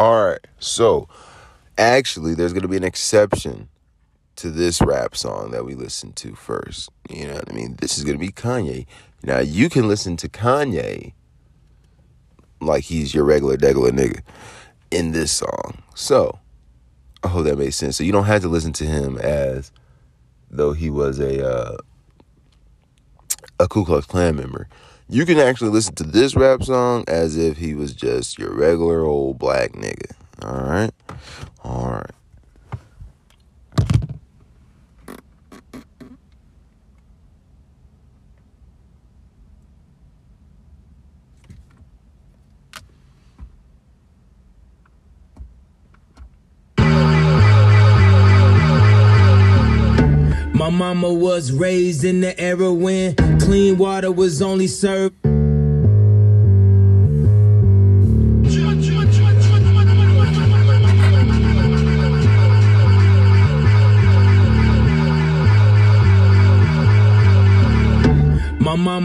All right. So, actually, there's going to be an exception to this rap song that we listened to first. You know what I mean? This is going to be Kanye. Now, you can listen to Kanye like he's your regular degular nigga in this song. So, I hope that makes sense. So, you don't have to listen to him as though he was a uh, a Ku Klux Klan member. You can actually listen to this rap song as if he was just your regular old black nigga. All right? All right. My mama was raised in the era when clean water was only served.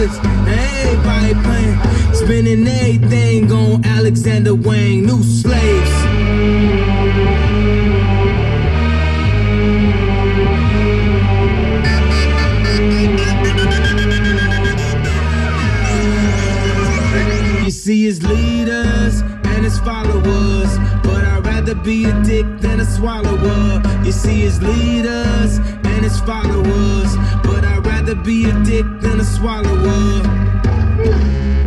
niggas. Everybody playing, spending everything on Alexander Wang, new slaves. You see his leaders and his followers, but I'd rather be a dick than a swallower. You see his leaders and his followers, but I'd rather be a dick than a swallower.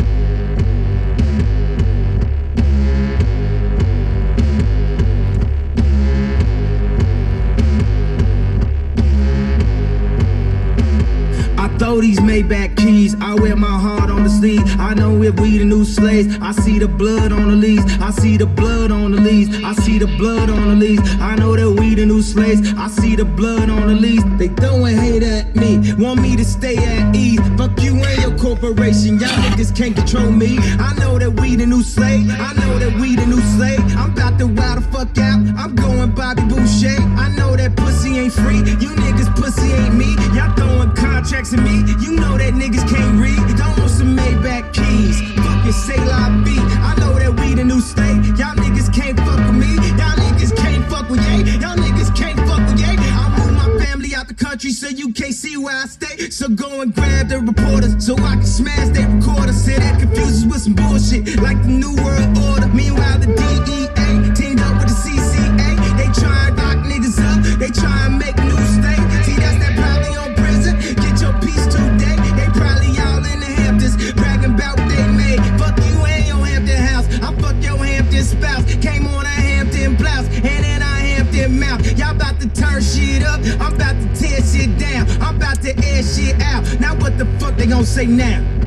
Throw these Maybach keys. I wear my heart on the sleeve. I know if we the new slaves. I see the blood on the leaves. I see the blood on the leaves. I see the blood on the leaves. I know that we the new slaves. I see the blood on the leaves. They throwing hate at me. Want me to stay at ease. Fuck you and your corporation. Y'all niggas can't control me. I know that we the new slave. I know that we the new slave. I'm about to wild the fuck out. I'm going Bobby Boucher. I know that pussy ain't free. You see where I stay. So go and grab the reporters so I can smash their recorders. Say that confuses with some bullshit like the New World Order. Meanwhile, the DEA they gonna say now?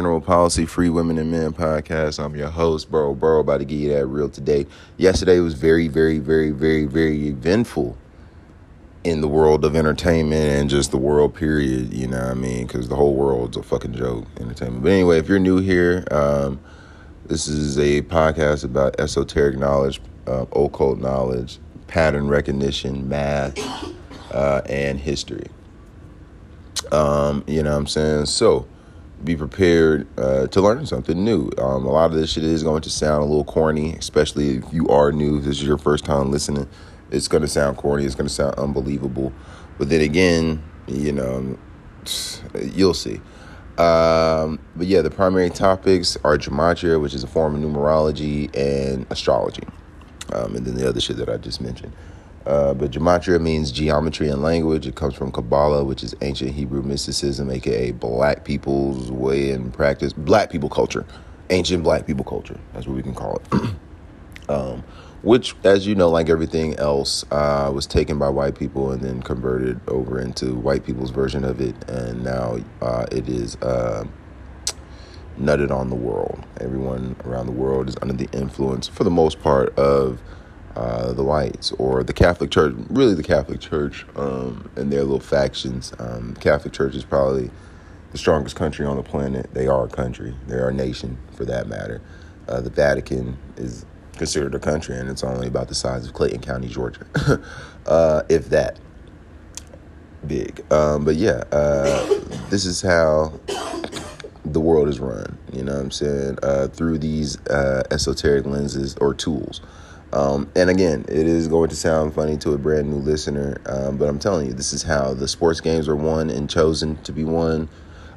General Policy Free Women and Men podcast. I'm your host, Bro Bro, about to give you that real today. Yesterday was very, very, very, very, very eventful in the world of entertainment and just the world, period. You know what I mean? Because the whole world's a fucking joke, entertainment. But anyway, if you're new here, um, this is a podcast about esoteric knowledge, uh, occult knowledge, pattern recognition, math, uh, and history. Um, you know what I'm saying? So be prepared uh, to learn something new. Um, a lot of this shit is going to sound a little corny, especially if you are new. If this is your first time listening, it's going to sound corny. It's going to sound unbelievable. But then again, you know, you'll see. Um, but yeah, the primary topics are gematria, which is a form of numerology, and astrology. Um, and then the other shit that I just mentioned. Uh, but gematria means geometry and language. It comes from Kabbalah, which is ancient Hebrew mysticism, aka black people's way and practice, black people culture, ancient black people culture. That's what we can call it. um, which, as you know, like everything else, uh, was taken by white people and then converted over into white people's version of it, and now uh, it is uh, nutted on the world. Everyone around the world is under the influence, for the most part, of uh, the whites or the Catholic Church, really the Catholic Church um, and their little factions. Um, Catholic Church is probably the strongest country on the planet. They are a country, they are a nation for that matter. Uh, the Vatican is considered a country, and it's only about the size of Clayton County, Georgia, uh, if that big. Um, but yeah, uh, this is how the world is run. You know what I'm saying? Uh, through these esoteric lenses or tools. Um, and again, it is going to sound funny to a brand new listener, um, but I'm telling you, this is how the sports games are won and chosen to be won.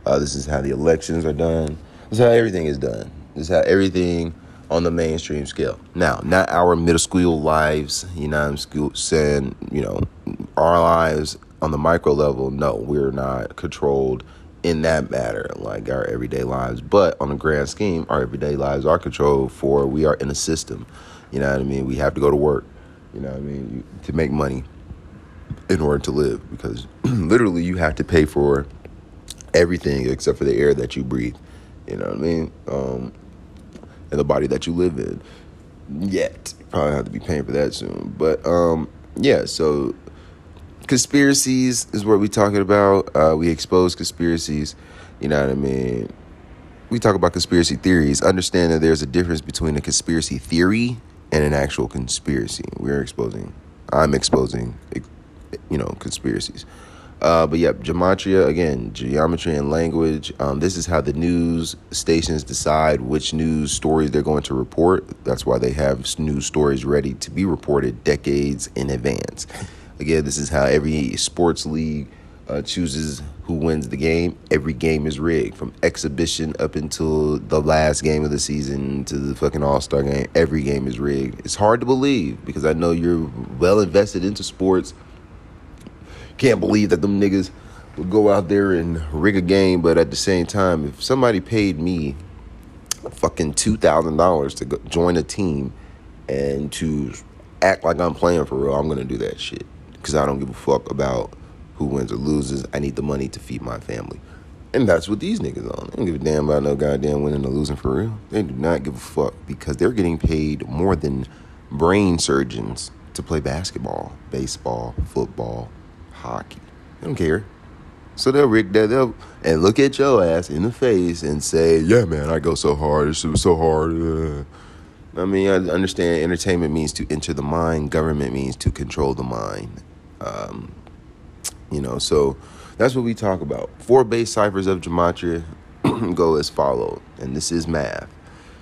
Uh, this is how the elections are done. This is how everything is done. This is how everything on the mainstream scale. Now, not our middle school lives, you know I'm saying, you know, our lives on the micro level, no, we're not controlled in that matter, like our everyday lives. But on the grand scheme, our everyday lives are controlled for we are in a system. You know what I mean? We have to go to work, you know what I mean, to make money in order to live because literally you have to pay for everything except for the air that you breathe. You know what I mean? Um, and the body that you live in. Yet, you probably have to be paying for that soon. But um, yeah, so conspiracies is what we're talking about. Uh, we expose conspiracies. You know what I mean? We talk about conspiracy theories. Understand that there's a difference between a conspiracy theory and an actual conspiracy. We're exposing, I'm exposing, you know, conspiracies. Uh, but yeah, gematria again, geometry and language. Um, this is how the news stations decide which news stories they're going to report. That's why they have news stories ready to be reported decades in advance. Again, this is how every sports league uh, chooses who wins the game. Every game is rigged from exhibition up until the last game of the season to the fucking All Star game. Every game is rigged. It's hard to believe because I know you're well invested into sports. Can't believe that them niggas would go out there and rig a game, but at the same time, if somebody paid me fucking two thousand dollars to join a team and to act like I'm playing for real, I'm gonna do that shit because I don't give a fuck about who wins or loses. I need the money to feed my family. And that's what these niggas on. They don't give a damn about no goddamn winning or losing for real. They do not give a fuck because they're getting paid more than brain surgeons to play basketball, baseball, football, hockey. They don't care. So they'll rig that up and look at your ass in the face and say, "Yeah, man, I go so hard. It was so hard." Uh. I mean, I understand entertainment means to enter the mind. Government means to control the mind. Um, you know, so that's what we talk about. Four base ciphers of gematria go as follow, and this is math.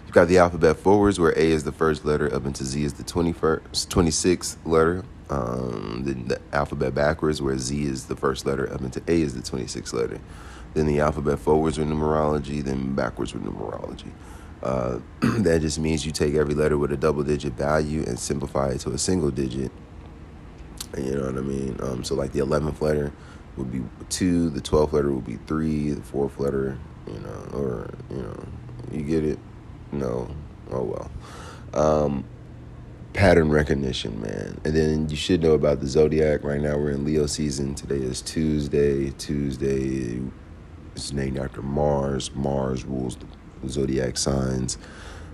You've got the alphabet forwards, where A is the first letter, up into Z is the 21st, 26th letter. Um, then the alphabet backwards, where Z is the first letter, up into A is the 26th letter. Then the alphabet forwards with numerology, then backwards with numerology. Uh, that just means you take every letter with a double digit value and simplify it to a single digit you know what I mean? Um, so like the eleventh letter would be two, the twelfth letter would be three, the fourth letter, you know, or you know, you get it? No, oh well. Um, pattern recognition, man. And then you should know about the zodiac. Right now we're in Leo season. Today is Tuesday. Tuesday is named after Mars. Mars rules the zodiac signs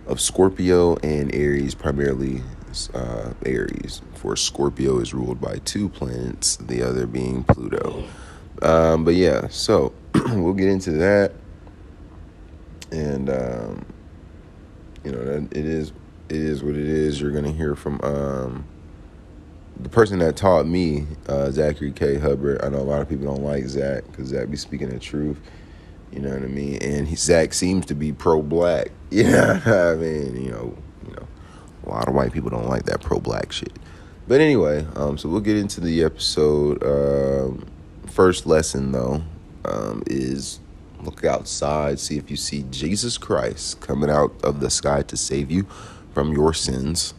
of Scorpio and Aries, primarily uh, Aries. For Scorpio is ruled by two planets, the other being Pluto. Um, but yeah, so we'll get into that, and um, you know, it is it is what it is. You're gonna hear from um, the person that taught me, uh, Zachary K. Hubbard. I know a lot of people don't like Zach because Zach be speaking the truth. You know what I mean? And he, Zach seems to be pro-black. Yeah, I mean, you know, a lot of white people don't like that pro-black shit. But anyway, um, so we'll get into the episode. Um, first lesson though um, is look outside, see if you see Jesus Christ coming out of the sky to save you from your sins.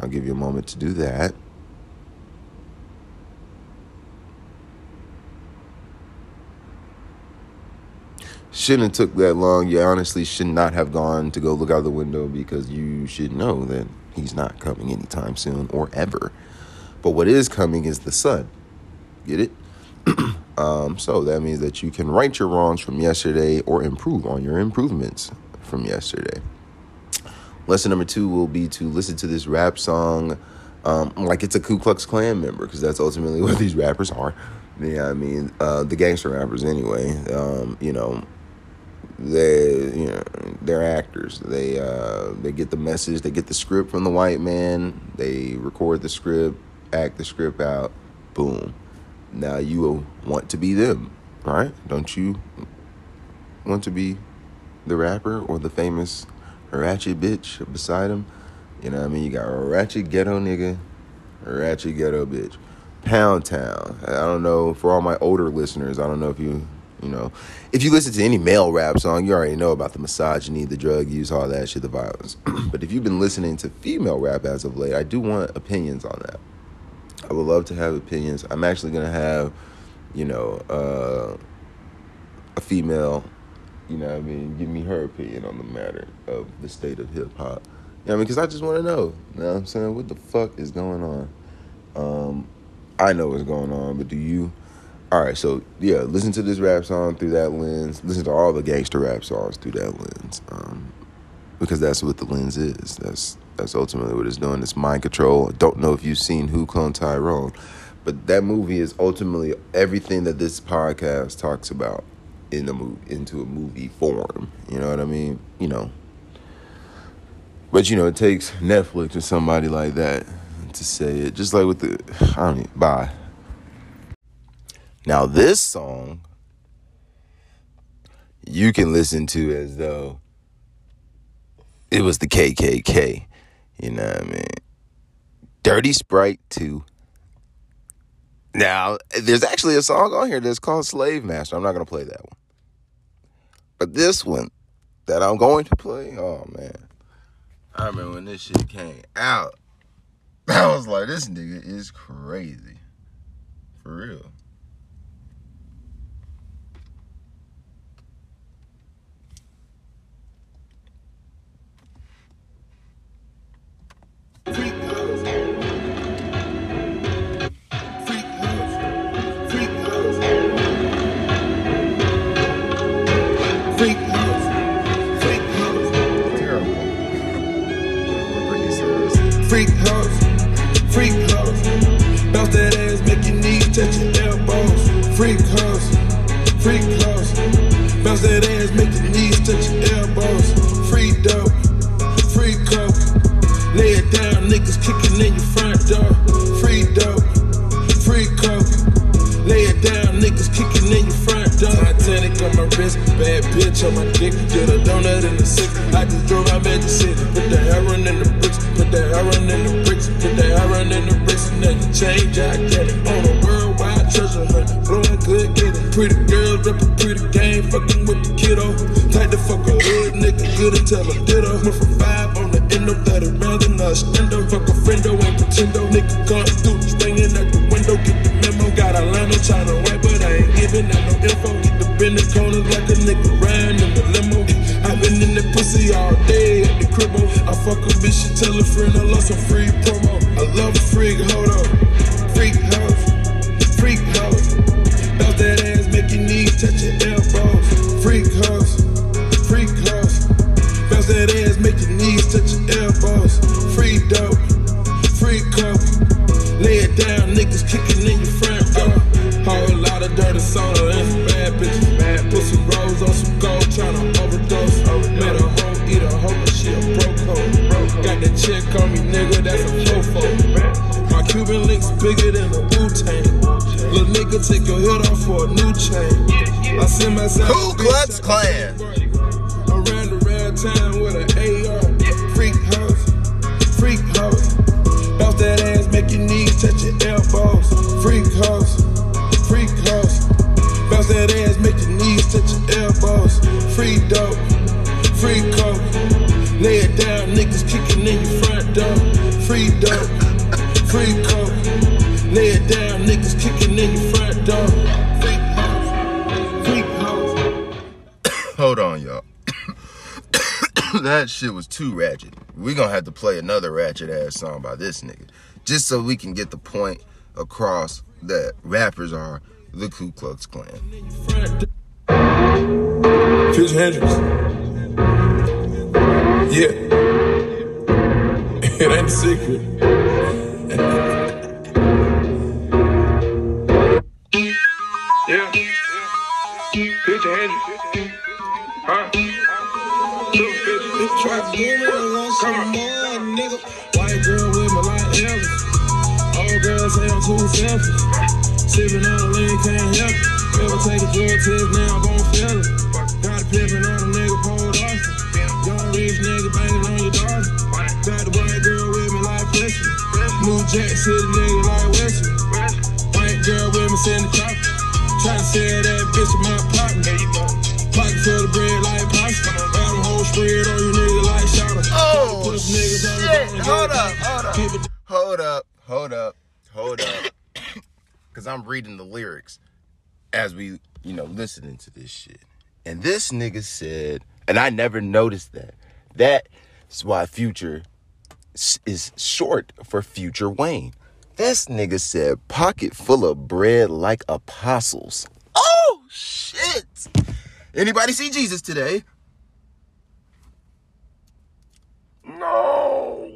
I'll give you a moment to do that. Shouldn't have took that long. You honestly should not have gone to go look out the window because you should know that he's not coming anytime soon or ever. But what is coming is the sun. Get it? um, so that means that you can right your wrongs from yesterday or improve on your improvements from yesterday. Lesson number two will be to listen to this rap song um, like it's a Ku Klux Klan member, because that's ultimately what these rappers are. Yeah, I mean, uh, the gangster rappers anyway. Um, you know, they you know they're actors. They uh, they get the message. They get the script from the white man. They record the script, act the script out. Boom. Now you will want to be them, right? Don't you want to be the rapper or the famous ratchet bitch beside him? You know what I mean? You got a ratchet ghetto nigga, a ratchet ghetto bitch. Pound Town. I don't know, for all my older listeners, I don't know if you, you know, if you listen to any male rap song, you already know about the misogyny, the drug use, all that shit, the violence. but if you've been listening to female rap as of late, I do want opinions on that. I would love to have opinions. I'm actually to have, you know, uh, a female, you know I mean, give me her opinion on the matter of the state of hip hop. You know I mean? Because I just want to know. You know what I'm saying? What the fuck is going on? Um, I know what's going on, but do you? All right, so yeah, listen to this rap song through that lens. Listen to all the gangster rap songs through that lens, um, because that's what the lens is. That's that's ultimately what it's doing. It's mind control. I don't know if you've seen Who Cloned Tyrone, but that movie is ultimately everything that this podcast talks about in a movie into a movie form. You know what I mean? You know. But you know, it takes Netflix or somebody like that to say it. Just like with the I don't even bye. Now this song you can listen to as though it was the KKK. You know what I mean? Dirty Sprite 2. Now, there's actually a song on here that's called Slave Master. I'm not going to play that one. But this one that I'm going to play, oh man. I remember when this shit came out. I was like, this nigga is crazy. For real. Kicking in your front door. Free dope, free coke. Lay it down, niggas kicking in your front door. Titanic on my wrist, bad bitch on my dick. Get a donut in the six. I just drove out Magic City. Put the heroin in the bricks, put the heroin in the bricks, put the heroin in the bricks, and then change. I get it on a worldwide treasure hunt. Blowing good, getting pretty girls, repping pretty game, fucking with the kiddo. Tight to fuck a hood nigga, good until a ditto. Went from five the endo, 30 rounds in a stendo. Fuck a friendo, ain't pretendo. Nigga come through, staying at the window, get the memo. Got a line, I'm to but I ain't giving out no info. Get the business corners like a nigga riding in the limo. i been in the pussy all day at the cribbo. Oh. I fuck a bitch, she tell a friend I love some free promo. I love a freak, hold up. Freak house, freak house. Bounce that ass, make your knees touch your elbow. a Got that check on me, nigga, that's a fofo. My Cuban links bigger than a Wu Tang. Little nigga, take your head off for a new chain. I send myself. Ku Klux Klan. Around around town with an AR. Freak house, freak house. Bounce that ass, make your knees touch your elbows. Freak house, Free dope, free coke. Lay it down, niggas kicking in your front door. Freak house, freak house. Hold on, y'all. that shit was too ratchet. We gonna have to play another ratchet ass song by this nigga, just so we can get the point across that rappers are the Ku Klux Klan. Future Hendrix. Yeah. It ain't a secret. yeah. Hendrix. Huh? Two bitches. Trap Come on. Nigga. White girl with my light. Old girl say I'm too selfish. Sipping on a lean, can't help it. Ever take a drug test, now I'm gon' feel it. Got a pimpin' on a Jack City nigga like Wesley. White girl with me, send the chopper. Tryna sell that bitch in my pocket. Pocket full of bread like pasta. Got a whole spread on you nigga like shouter. Oh, Put them niggas on the shit. Hold up, hold up. Hold up, hold up, hold up. Cause I'm reading the lyrics as we, you know, listening to this shit. And this nigga said, and I never noticed that. That's why Future is short for Future Wayne. This nigga said, pocket full of bread like apostles. Oh, shit. Anybody see Jesus today? No.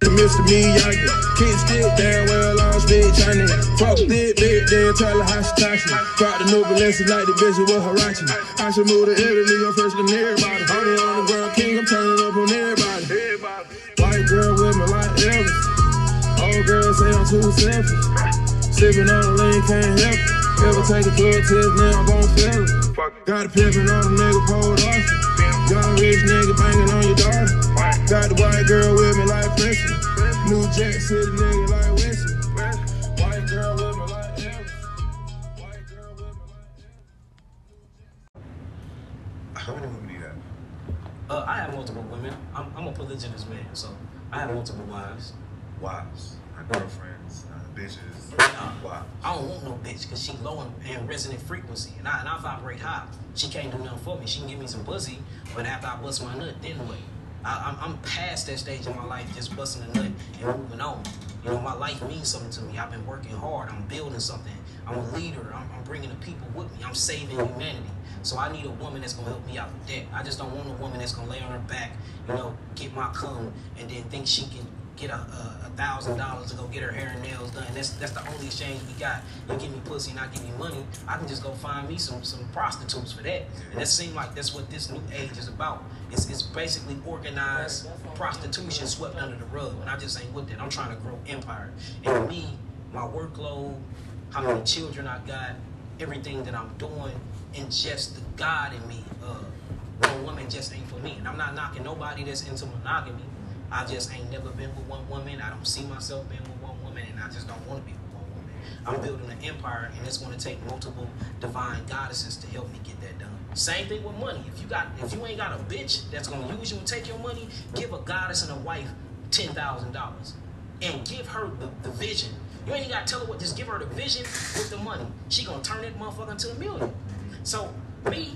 Mr. Miyagi, can't stick down well on speed Chinese. Fuck this bitch, then tell how she me. Got the new Balenci like the bitch with Harachi. I should move to Italy, I'm fresh than everybody. Honey on the ground, king, I'm turning up on everybody. Girl say I'm too selfish. Sipping on a lean, can't help it. Ever take a drug test, now I'm gon' feel it. Got a pimpin' on a nigga, pulled off. Young rich nigga banging on your daughter. Got the white girl with me like Presley. New Jack City nigga like Wesley. White girl with me like Elvis. White girl with me like How many women do you have? Uh, I have multiple women. I'm, I'm a polygamous man, so I have multiple wives. Wives, girlfriends, not bitches. Wives. I don't want no bitch because she low in, in resonant frequency, and I and I vibrate high. She can't do nothing for me. She can give me some pussy, but after I bust my nut, then what? I, I'm, I'm past that stage in my life, just busting a nut and moving on. You know, my life means something to me. I've been working hard. I'm building something. I'm a leader. I'm, I'm bringing the people with me. I'm saving humanity. So I need a woman that's gonna help me out with that. I just don't want a woman that's gonna lay on her back, you know, get my cum, and then think she can get a, thousand dollars to go get her hair and nails done. That's that's the only exchange we got. You give me pussy and I give you money. I can just go find me some some prostitutes for that. And that seems like that's what this new age is about. It's, it's basically organized prostitution swept under the rug. And I just ain't with that. I'm trying to grow empire. And me, my workload, how many children I got, everything that I'm doing, and just the God in me. Uh, one woman just ain't for me. And I'm not knocking nobody that's into monogamy. I just ain't never been with one woman. I don't see myself being with one woman, and I just don't want to be with one woman. I'm building an empire, and it's going to take multiple divine goddesses to help me get that done. Same thing with money. If you got, if you ain't got a bitch that's going to use you and take your money, give a goddess and a wife ten thousand dollars, and give her the, the vision. You ain't got to tell her what. Just give her the vision with the money. She gonna turn that motherfucker into a million. So me,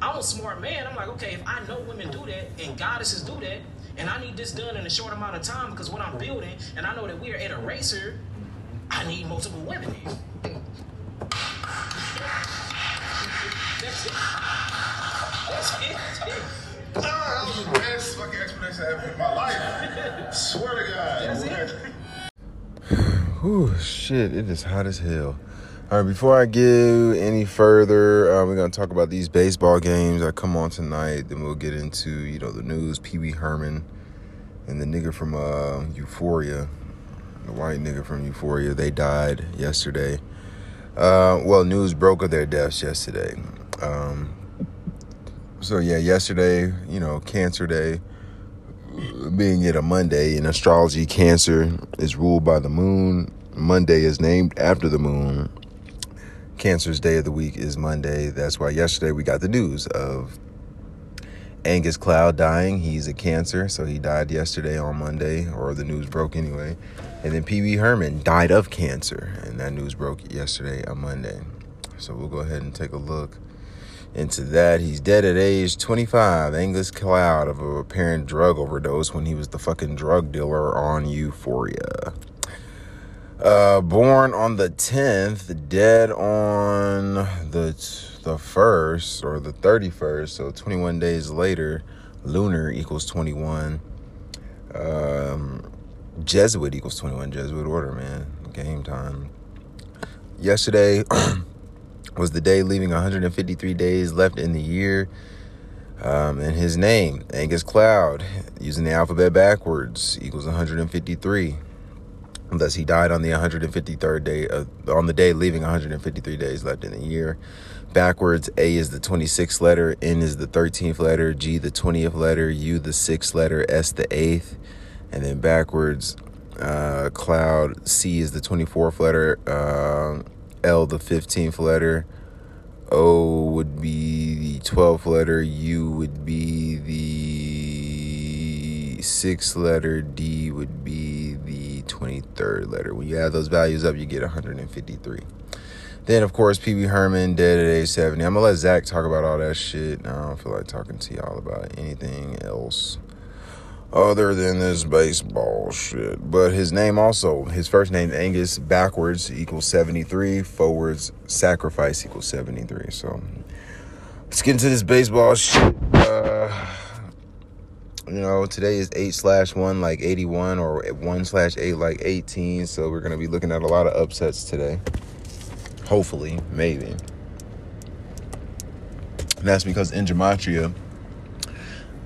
I'm a smart man. I'm like, okay, if I know women do that and goddesses do that, and I need this done in a short amount of time because what I'm building, and I know that we are at a racer, I need multiple women. That's it. That's it. That's it. That was the best fucking explanation I've ever in my life. Swear to God. That's it. Whew, shit, it is hot as hell. All right, before I give any further, uh, we're gonna talk about these baseball games that come on tonight. Then we'll get into you know the news. Pee Wee Herman and the nigga from uh, Euphoria, the white nigga from Euphoria, they died yesterday. Uh, well, news broke of their deaths yesterday. Um, so yeah, yesterday, you know, Cancer Day, being it a Monday in astrology, Cancer is ruled by the moon. Monday is named after the moon. Cancer's day of the week is Monday. That's why yesterday we got the news of Angus Cloud dying. He's a cancer, so he died yesterday on Monday, or the news broke anyway. And then Wee Herman died of cancer, and that news broke yesterday on Monday. So we'll go ahead and take a look into that. He's dead at age 25. Angus Cloud of a apparent drug overdose when he was the fucking drug dealer on Euphoria. Uh, born on the 10th, dead on the the 1st or the 31st, so 21 days later, lunar equals 21. Um, Jesuit equals 21. Jesuit order, man. Game time. Yesterday was the day leaving 153 days left in the year. Um, and his name, Angus Cloud, using the alphabet backwards, equals 153. Thus, he died on the 153rd day, uh, on the day leaving 153 days left in the year. Backwards, A is the 26th letter, N is the 13th letter, G the 20th letter, U the 6th letter, S the 8th. And then backwards, uh, cloud, C is the 24th letter, uh, L the 15th letter, O would be the 12th letter, U would be the 6th letter, D would be 23rd letter. When you add those values up, you get 153. Then, of course, Pee Wee Herman dead at age 70. I'm gonna let Zach talk about all that shit. I don't feel like talking to y'all about anything else other than this baseball shit. But his name also, his first name Angus backwards equals 73, forwards sacrifice equals 73. So let's get into this baseball shit. Uh, you know, today is 8 slash 1 like 81 or 1 slash 8 like 18. So we're going to be looking at a lot of upsets today. Hopefully, maybe. And that's because in Gematria,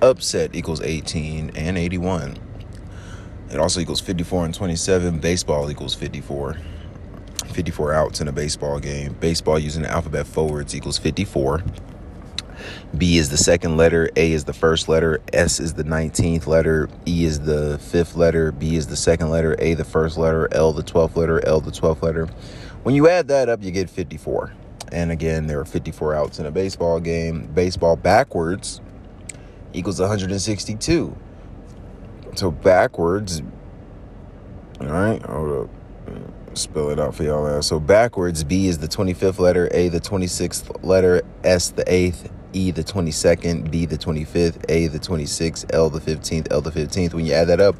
upset equals 18 and 81. It also equals 54 and 27. Baseball equals 54. 54 outs in a baseball game. Baseball using the alphabet forwards equals 54. B is the second letter, A is the first letter, S is the 19th letter, E is the fifth letter, B is the second letter, A the first letter, L the 12th letter, L the 12th letter. When you add that up, you get 54. And again, there are 54 outs in a baseball game. Baseball backwards equals 162. So backwards, all right, hold up. Spell it out for y'all. So backwards, B is the 25th letter, A the 26th letter, S the 8th, E the 22nd, B the 25th, A the 26th, L the 15th, L the 15th. When you add that up,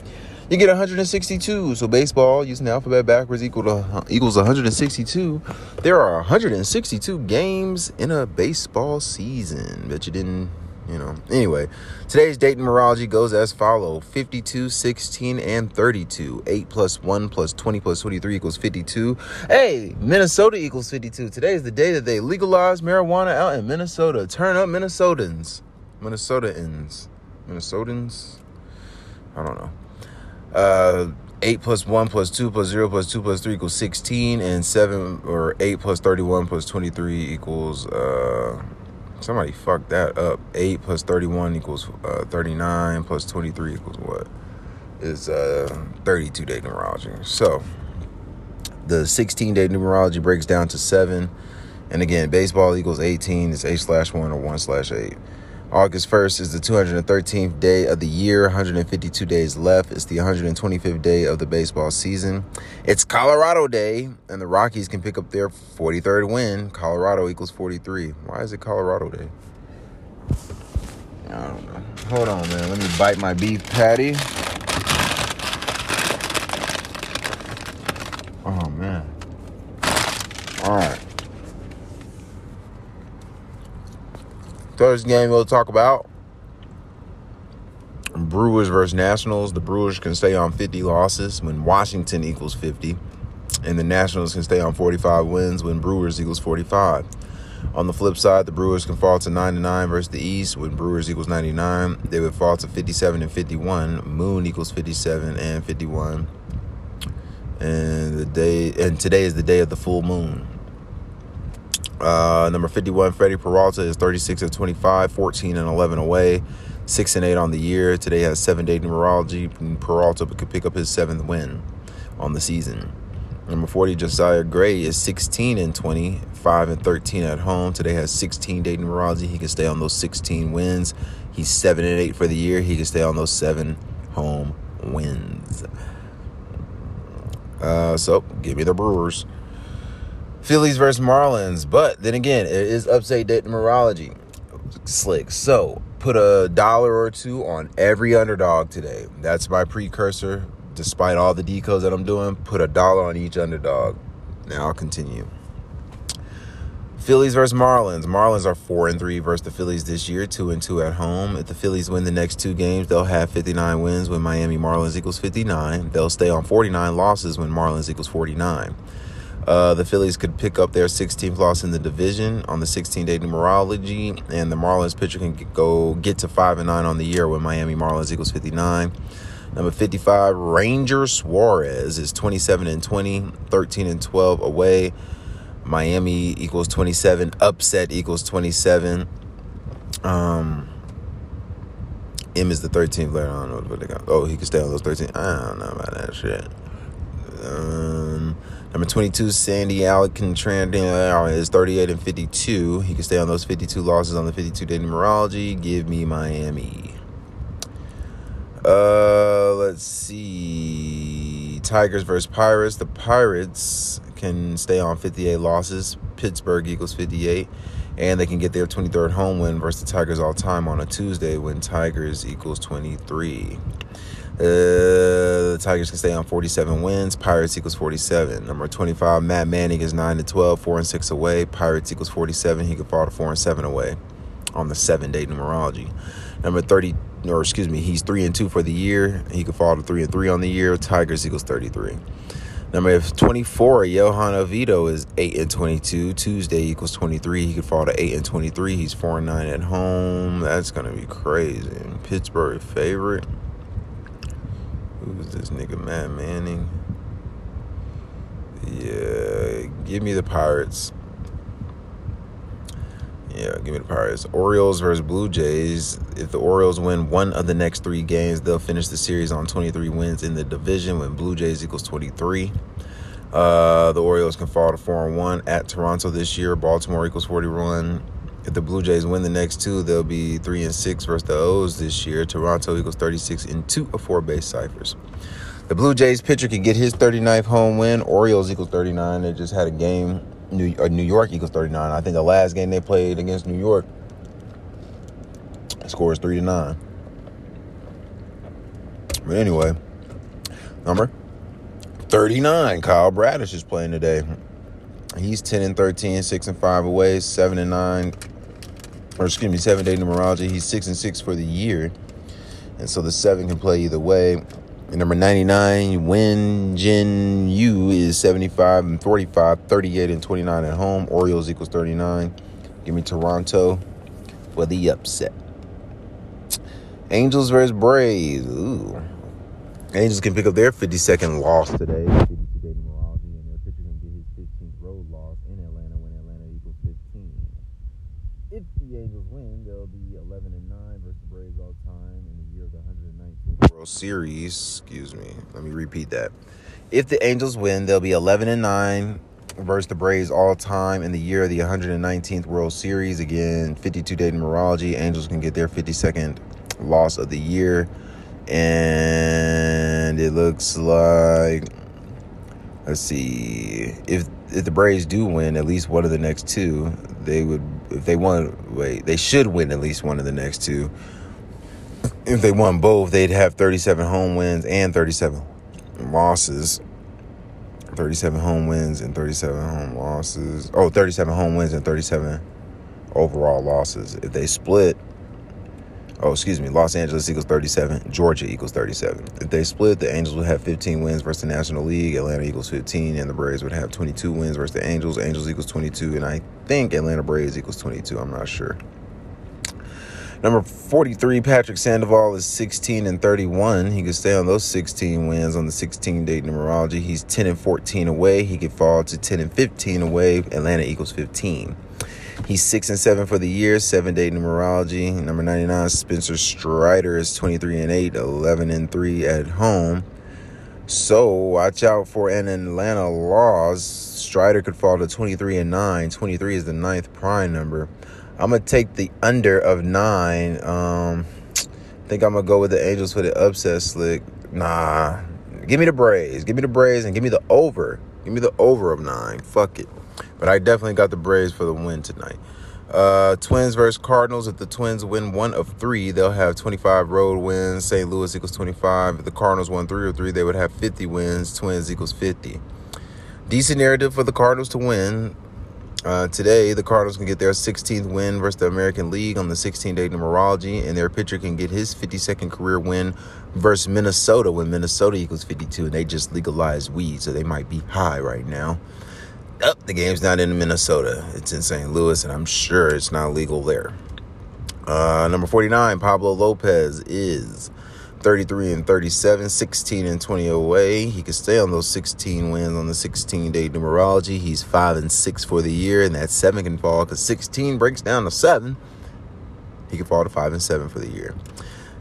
you get 162. So baseball using the alphabet backwards equal to equals 162. There are 162 games in a baseball season. Bet you didn't you know. Anyway, today's date numerology goes as follow 52, 16, and 32. 8 plus 1 plus 20 plus 23 equals 52. Hey, Minnesota equals 52. Today is the day that they legalized marijuana out in Minnesota. Turn up Minnesotans. Minnesotans. Minnesotans? I don't know. Uh, 8 plus 1 plus 2 plus 0 plus 2 plus 3 equals 16 and 7 or 8 plus 31 plus 23 equals uh Somebody fucked that up. 8 plus 31 equals uh, 39 plus 23 equals what? Is uh, 32 day numerology. So the 16 day numerology breaks down to 7. And again, baseball equals 18. It's 8 slash 1 or 1 slash 8. August 1st is the 213th day of the year, 152 days left. It's the 125th day of the baseball season. It's Colorado Day, and the Rockies can pick up their 43rd win. Colorado equals 43. Why is it Colorado Day? I don't know. Hold on, man. Let me bite my beef patty. Oh, man. All right. Thursday game we'll talk about Brewers versus Nationals. The Brewers can stay on 50 losses when Washington equals 50. And the Nationals can stay on 45 wins when Brewers equals 45. On the flip side, the Brewers can fall to 99 versus the East when Brewers equals 99. They would fall to 57 and 51. Moon equals 57 and 51. And the day and today is the day of the full moon. Uh, number 51, Freddy Peralta is 36 and 25, 14 and 11 away, 6 and 8 on the year. Today has seven day numerology. Peralta could pick up his seventh win on the season. Number 40, Josiah Gray is 16 and 20, 5 and 13 at home. Today has 16 day numerology. He can stay on those 16 wins. He's 7 and 8 for the year. He can stay on those 7 home wins. Uh, so, give me the Brewers. Phillies versus Marlins. But then again, it is upstate date numerology. Slick. So put a dollar or two on every underdog today. That's my precursor. Despite all the decodes that I'm doing, put a dollar on each underdog. Now I'll continue. Phillies versus Marlins. Marlins are four and three versus the Phillies this year, two and two at home. If the Phillies win the next two games, they'll have 59 wins when Miami Marlins equals 59. They'll stay on 49 losses when Marlins equals 49. Uh, the Phillies could pick up their 16th loss in the division on the 16-day numerology, and the Marlins pitcher can go get to five and nine on the year when Miami Marlins equals 59. Number 55, Ranger Suarez is 27 and 20, 13 and 12 away. Miami equals 27. Upset equals 27. Um, M is the 13th player. I don't know what they got. Oh, he can stay on those 13. I don't know about that shit. Um, Number 22, Sandy Alcantara is 38 and 52. He can stay on those 52 losses on the 52 day numerology. Give me Miami. Uh, let's see. Tigers versus Pirates. The Pirates can stay on 58 losses. Pittsburgh equals 58. And they can get their 23rd home win versus the Tigers all time on a Tuesday when Tigers equals 23. Uh, the Tigers can stay on 47 wins. Pirates equals 47. Number 25, Matt Manning is 9 to 12, 4 and 6 away. Pirates equals 47. He could fall to 4 and 7 away on the seven day numerology. Number 30, or excuse me, he's 3 and 2 for the year. He could fall to 3 and 3 on the year. Tigers equals 33. Number 24, Johan Oviedo is 8 and 22. Tuesday equals 23. He could fall to 8 and 23. He's 4 and 9 at home. That's going to be crazy. Pittsburgh favorite. Who's this nigga, Matt Manning? Yeah, give me the Pirates. Yeah, give me the Pirates. Orioles versus Blue Jays. If the Orioles win one of the next three games, they'll finish the series on 23 wins in the division when Blue Jays equals 23. Uh, the Orioles can fall to 4 and 1 at Toronto this year. Baltimore equals 41. If the Blue Jays win the next two, they'll be three and six versus the O's this year. Toronto equals 36 in two of four base ciphers. The Blue Jays pitcher can get his 39th home win. Orioles equals 39. They just had a game. New, uh, New York equals 39. I think the last game they played against New York, score is three to nine. But anyway, number 39, Kyle Bradish is playing today. He's 10 and 13, 6 and 5 away, 7 and 9 or excuse me, seven day numerology. He's six and six for the year. And so the seven can play either way. And number 99, Hyun Jin Ryu is 75 and 45, 38 and 29 at home. Orioles equals 39. Give me Toronto for the upset. Angels versus Braves. Ooh. Angels can pick up their 52nd loss today. 52 day numerology, and their pitcher can get his 15th road loss in Atlanta when Atlanta equals 15. If Angels win, they'll be 11 and 9 versus the Braves all time in the year of the 119th World Series. Excuse me. Let me repeat that. If the Angels win, they'll be 11 and 9 versus the Braves all time in the year of the 119th World Series. Again, 52 day numerology. Angels can get their 52nd loss of the year. And it looks like let's see if if the Braves do win at least one of the next two, they would if they won wait, they should win at least one of the next two. If they won both, they'd have 37 home wins and 37 losses. 37 home wins and 37 home losses. Oh, 37 home wins and 37 overall losses. If they split, Oh, excuse me. Los Angeles equals 37. Georgia equals 37. If they split, the Angels would have 15 wins versus the National League. Atlanta equals 15, and the Braves would have 22 wins versus the Angels. Angels equals 22, and I think Atlanta Braves equals 22. I'm not sure. Number 43, Patrick Sandoval is 16 and 31. He could stay on those 16 wins on the 16 date numerology. He's 10 and 14 away. He could fall to 10 and 15 away. Atlanta equals 15. He's 6 and 7 for the year, seven day numerology. Number 99, Spencer Strider is 23 and 8, 11 and 3 at home. So watch out for an Atlanta loss. Strider could fall to 23 and 9. 23 is the ninth prime number. I'm gonna take the under of nine. Um, I think I'm gonna go with the Angels for the upset slick. Nah, give me the Braves. Give me the Braves and give me the over. Give me the over of nine. Fuck it. But I definitely got the Braves for the win tonight. Uh, Twins versus Cardinals. If the Twins win one of three, they'll have 25 road wins. St. Louis equals 25. If the Cardinals won three or three, they would have 50 wins. Twins equals 50. Decent narrative for the Cardinals to win. Uh, today, the Cardinals can get their 16th win versus the American League on the 16 day numerology, and their pitcher can get his 52nd career win versus Minnesota when Minnesota equals 52, and they just legalized weed, so they might be high right now. Oh, the game's not in Minnesota, it's in St. Louis, and I'm sure it's not legal there. Uh, number 49, Pablo Lopez is 33 and 37, 16 and 20 away. He could stay on those 16 wins on the 16 day numerology. He's 5 and 6 for the year, and that 7 can fall because 16 breaks down to 7. He could fall to 5 and 7 for the year.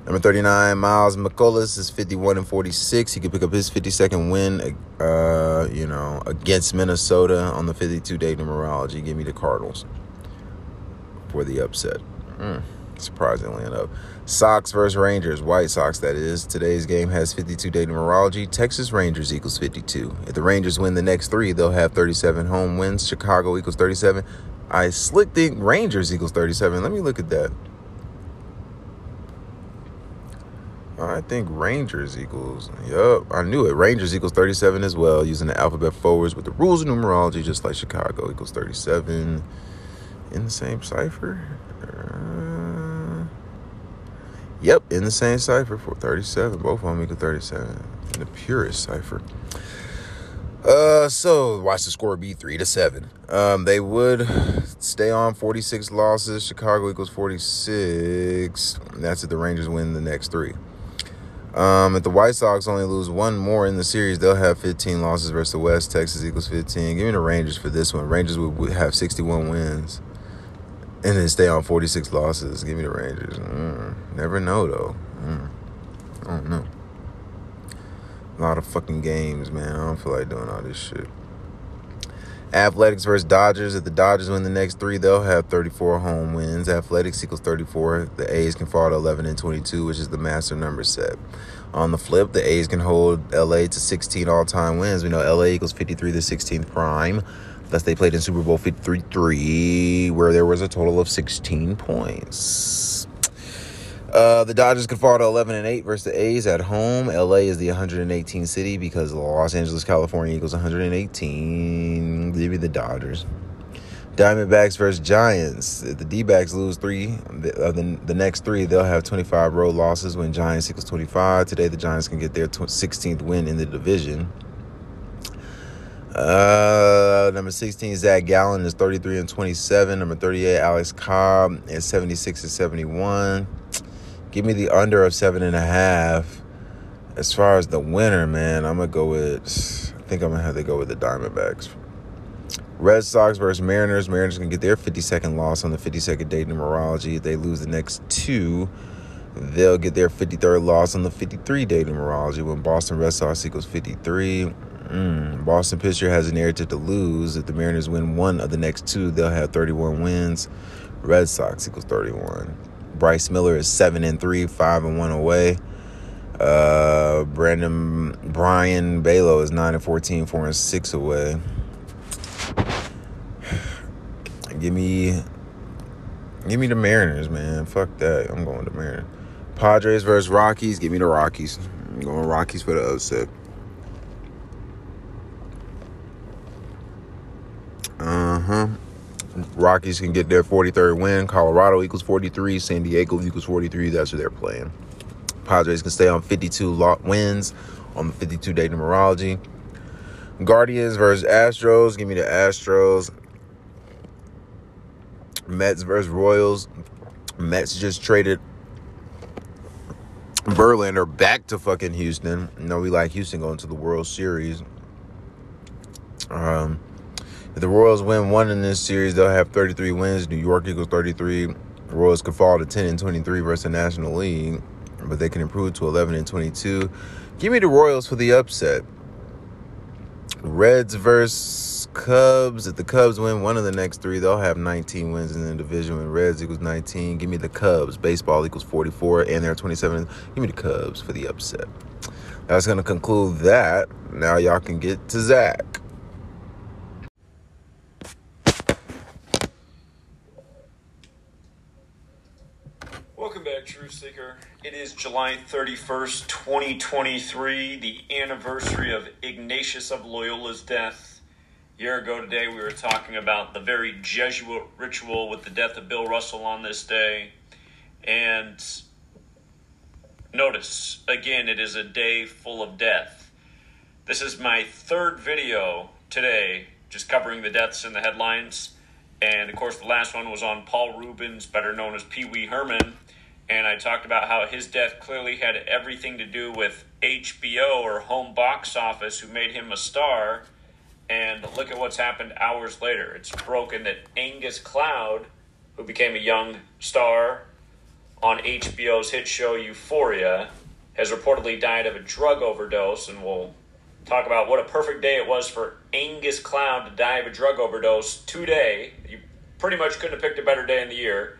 Number 39, Miles Mikolas is 51 and 46. He could pick up his 52nd win, uh, you know, against Minnesota on the 52 day numerology. Give me the Cardinals for the upset. Mm, surprisingly enough. Sox versus Rangers, White Sox, that is. Today's game has 52 day numerology. Texas Rangers equals 52. If the Rangers win the next three, they'll have 37 home wins. Chicago equals 37. I slick think Rangers equals 37. Let me look at that. I think Rangers equals. Yup, I knew it. Rangers equals 37 as well, using the alphabet forwards with the rules of numerology, just like Chicago equals 37 in the same cipher. Uh, yep, in the same cipher for 37. Both of them equal 37 in the purest cipher. Uh, so watch the score be three to seven. Um, they would stay on 46 losses. Chicago equals 46. That's if the Rangers win the next three. Um, if the White Sox only lose one more in the series, they'll have 15 losses versus the West. Texas equals 15. Give me the Rangers for this one. Rangers would have 61 wins and then stay on 46 losses. Give me the Rangers. Mm, never know, though. Mm, I don't know. A lot of fucking games, man. I don't feel like doing all this shit. Athletics versus Dodgers. If the Dodgers win the next three, they'll have 34 home wins. Athletics equals 34. The A's can fall to 11 and 22, which is the master number set. On the flip, the A's can hold LA to 16 all time wins. We know LA equals 53 the 16th prime. Thus, they played in Super Bowl 53, where there was a total of 16 points. Uh, the Dodgers could fall to 11 and 8 versus the A's at home. LA is the 118 city because Los Angeles, California equals 118. Give me the Dodgers. Diamondbacks versus Giants. If the D backs lose three of the, the next three, they'll have 25 road losses when Giants equals 25. Today, the Giants can get their 16th win in the division. Uh, number 16, Zach Gallen is 33 and 27. Number 38, Alex Cobb is 76 and 71. Give me the under of seven and a half. As far as the winner, man, I'm gonna go with. I think I'm gonna have to go with the Diamondbacks. Red Sox versus Mariners. Mariners can get their 52nd loss on the 52nd day numerology. If they lose the next two, they'll get their 53rd loss on the 53 day numerology. When Boston Red Sox equals 53, mm, Boston pitcher has a narrative to lose. If the Mariners win one of the next two, they'll have 31 wins. Red Sox equals 31. Bryce Miller is seven and three, five and one away. Uh, Brandon Brayan Bello is nine and 14, four and six away. Give me, give me the Mariners, man. Fuck that. I'm going to Mariners. Padres versus Rockies. Give me the Rockies. I'm going Rockies for the upset. Uh huh. Rockies can get their 43rd win. Colorado equals 43. San Diego equals 43. That's who they're playing. Padres can stay on 52 lo- wins on the 52 day numerology. Guardians versus Astros. Give me the Astros. Mets versus Royals. Mets just traded Verlander back to fucking Houston. You know, we like Houston going to the World Series. Um, if the Royals win one in this series, they'll have 33 wins. New York equals 33. The Royals could fall to 10 and 23 versus the National League, but they can improve to 11 and 22. Give me the Royals for the upset. Reds versus Cubs. If the Cubs win one of the next three, they'll have 19 wins in the division. When Reds equals 19, give me the Cubs. Baseball equals 44, and they're 27. Give me the Cubs for the upset. That's going to conclude that. Now y'all can get to Zach. Welcome back, True Seeker. It is July 31st, 2023, the anniversary of Ignatius of Loyola's death. A year ago today, we were talking about the very Jesuit ritual with the death of Bill Russell on this day. And notice, again, it is a day full of death. This is my third video today, just covering the deaths in the headlines. And of course, the last one was on Paul Reubens, better known as Pee Wee Herman. And I talked about how his death clearly had everything to do with HBO or home box office, who made him a star. And look at what's happened hours later. It's broken that Angus Cloud, who became a young star on HBO's hit show Euphoria, has reportedly died of a drug overdose. And we'll talk about what a perfect day it was for Angus Cloud to die of a drug overdose today. You pretty much couldn't have picked a better day in the year.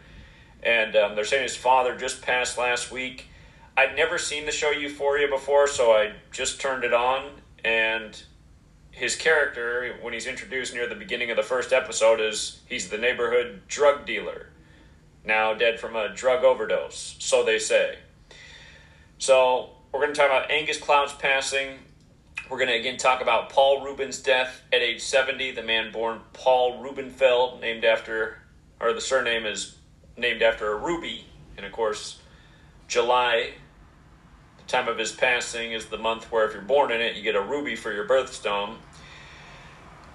And um, they're saying his father just passed last week. I'd never seen the show Euphoria before, so I just turned it on. And his character, when he's introduced near the beginning of the first episode, is he's the neighborhood drug dealer, now dead from a drug overdose, so they say. So we're going to talk about Angus Cloud's passing. We're going to again talk about Paul Reubens' death at age 70, the man born Paul Rubenfeld, named after, or the surname is named after a ruby. And of course, July, the time of his passing, is the month where if you're born in it, you get a ruby for your birthstone.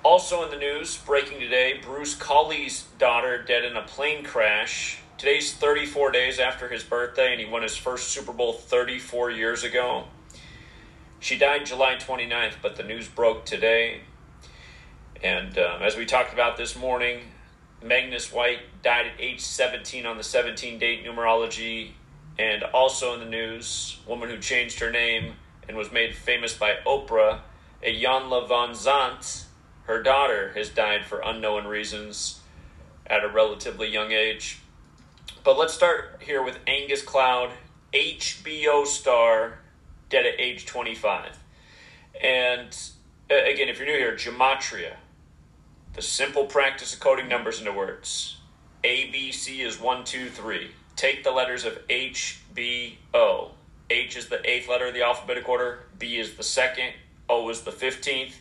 Also in the news, breaking today, Bruce Collie's daughter dead in a plane crash. Today's 34 days after his birthday, and he won his first Super Bowl 34 years ago. She died July 29th, but the news broke today. And um, as we talked about this morning, Magnus White died at age 17 on the 17 date numerology. And also in the news, woman who changed her name and was made famous by Oprah, Iyanla Vanzant, her daughter has died for unknown reasons at a relatively young age. But let's start here with Angus Cloud, HBO star, dead at age 25. And uh, again, if you're new here, gematria, the simple practice of coding numbers into words. A, B, C is one, two, three. Take the letters of H, B, O. H is the eighth letter of the alphabetic order, B is the second, O is the 15th.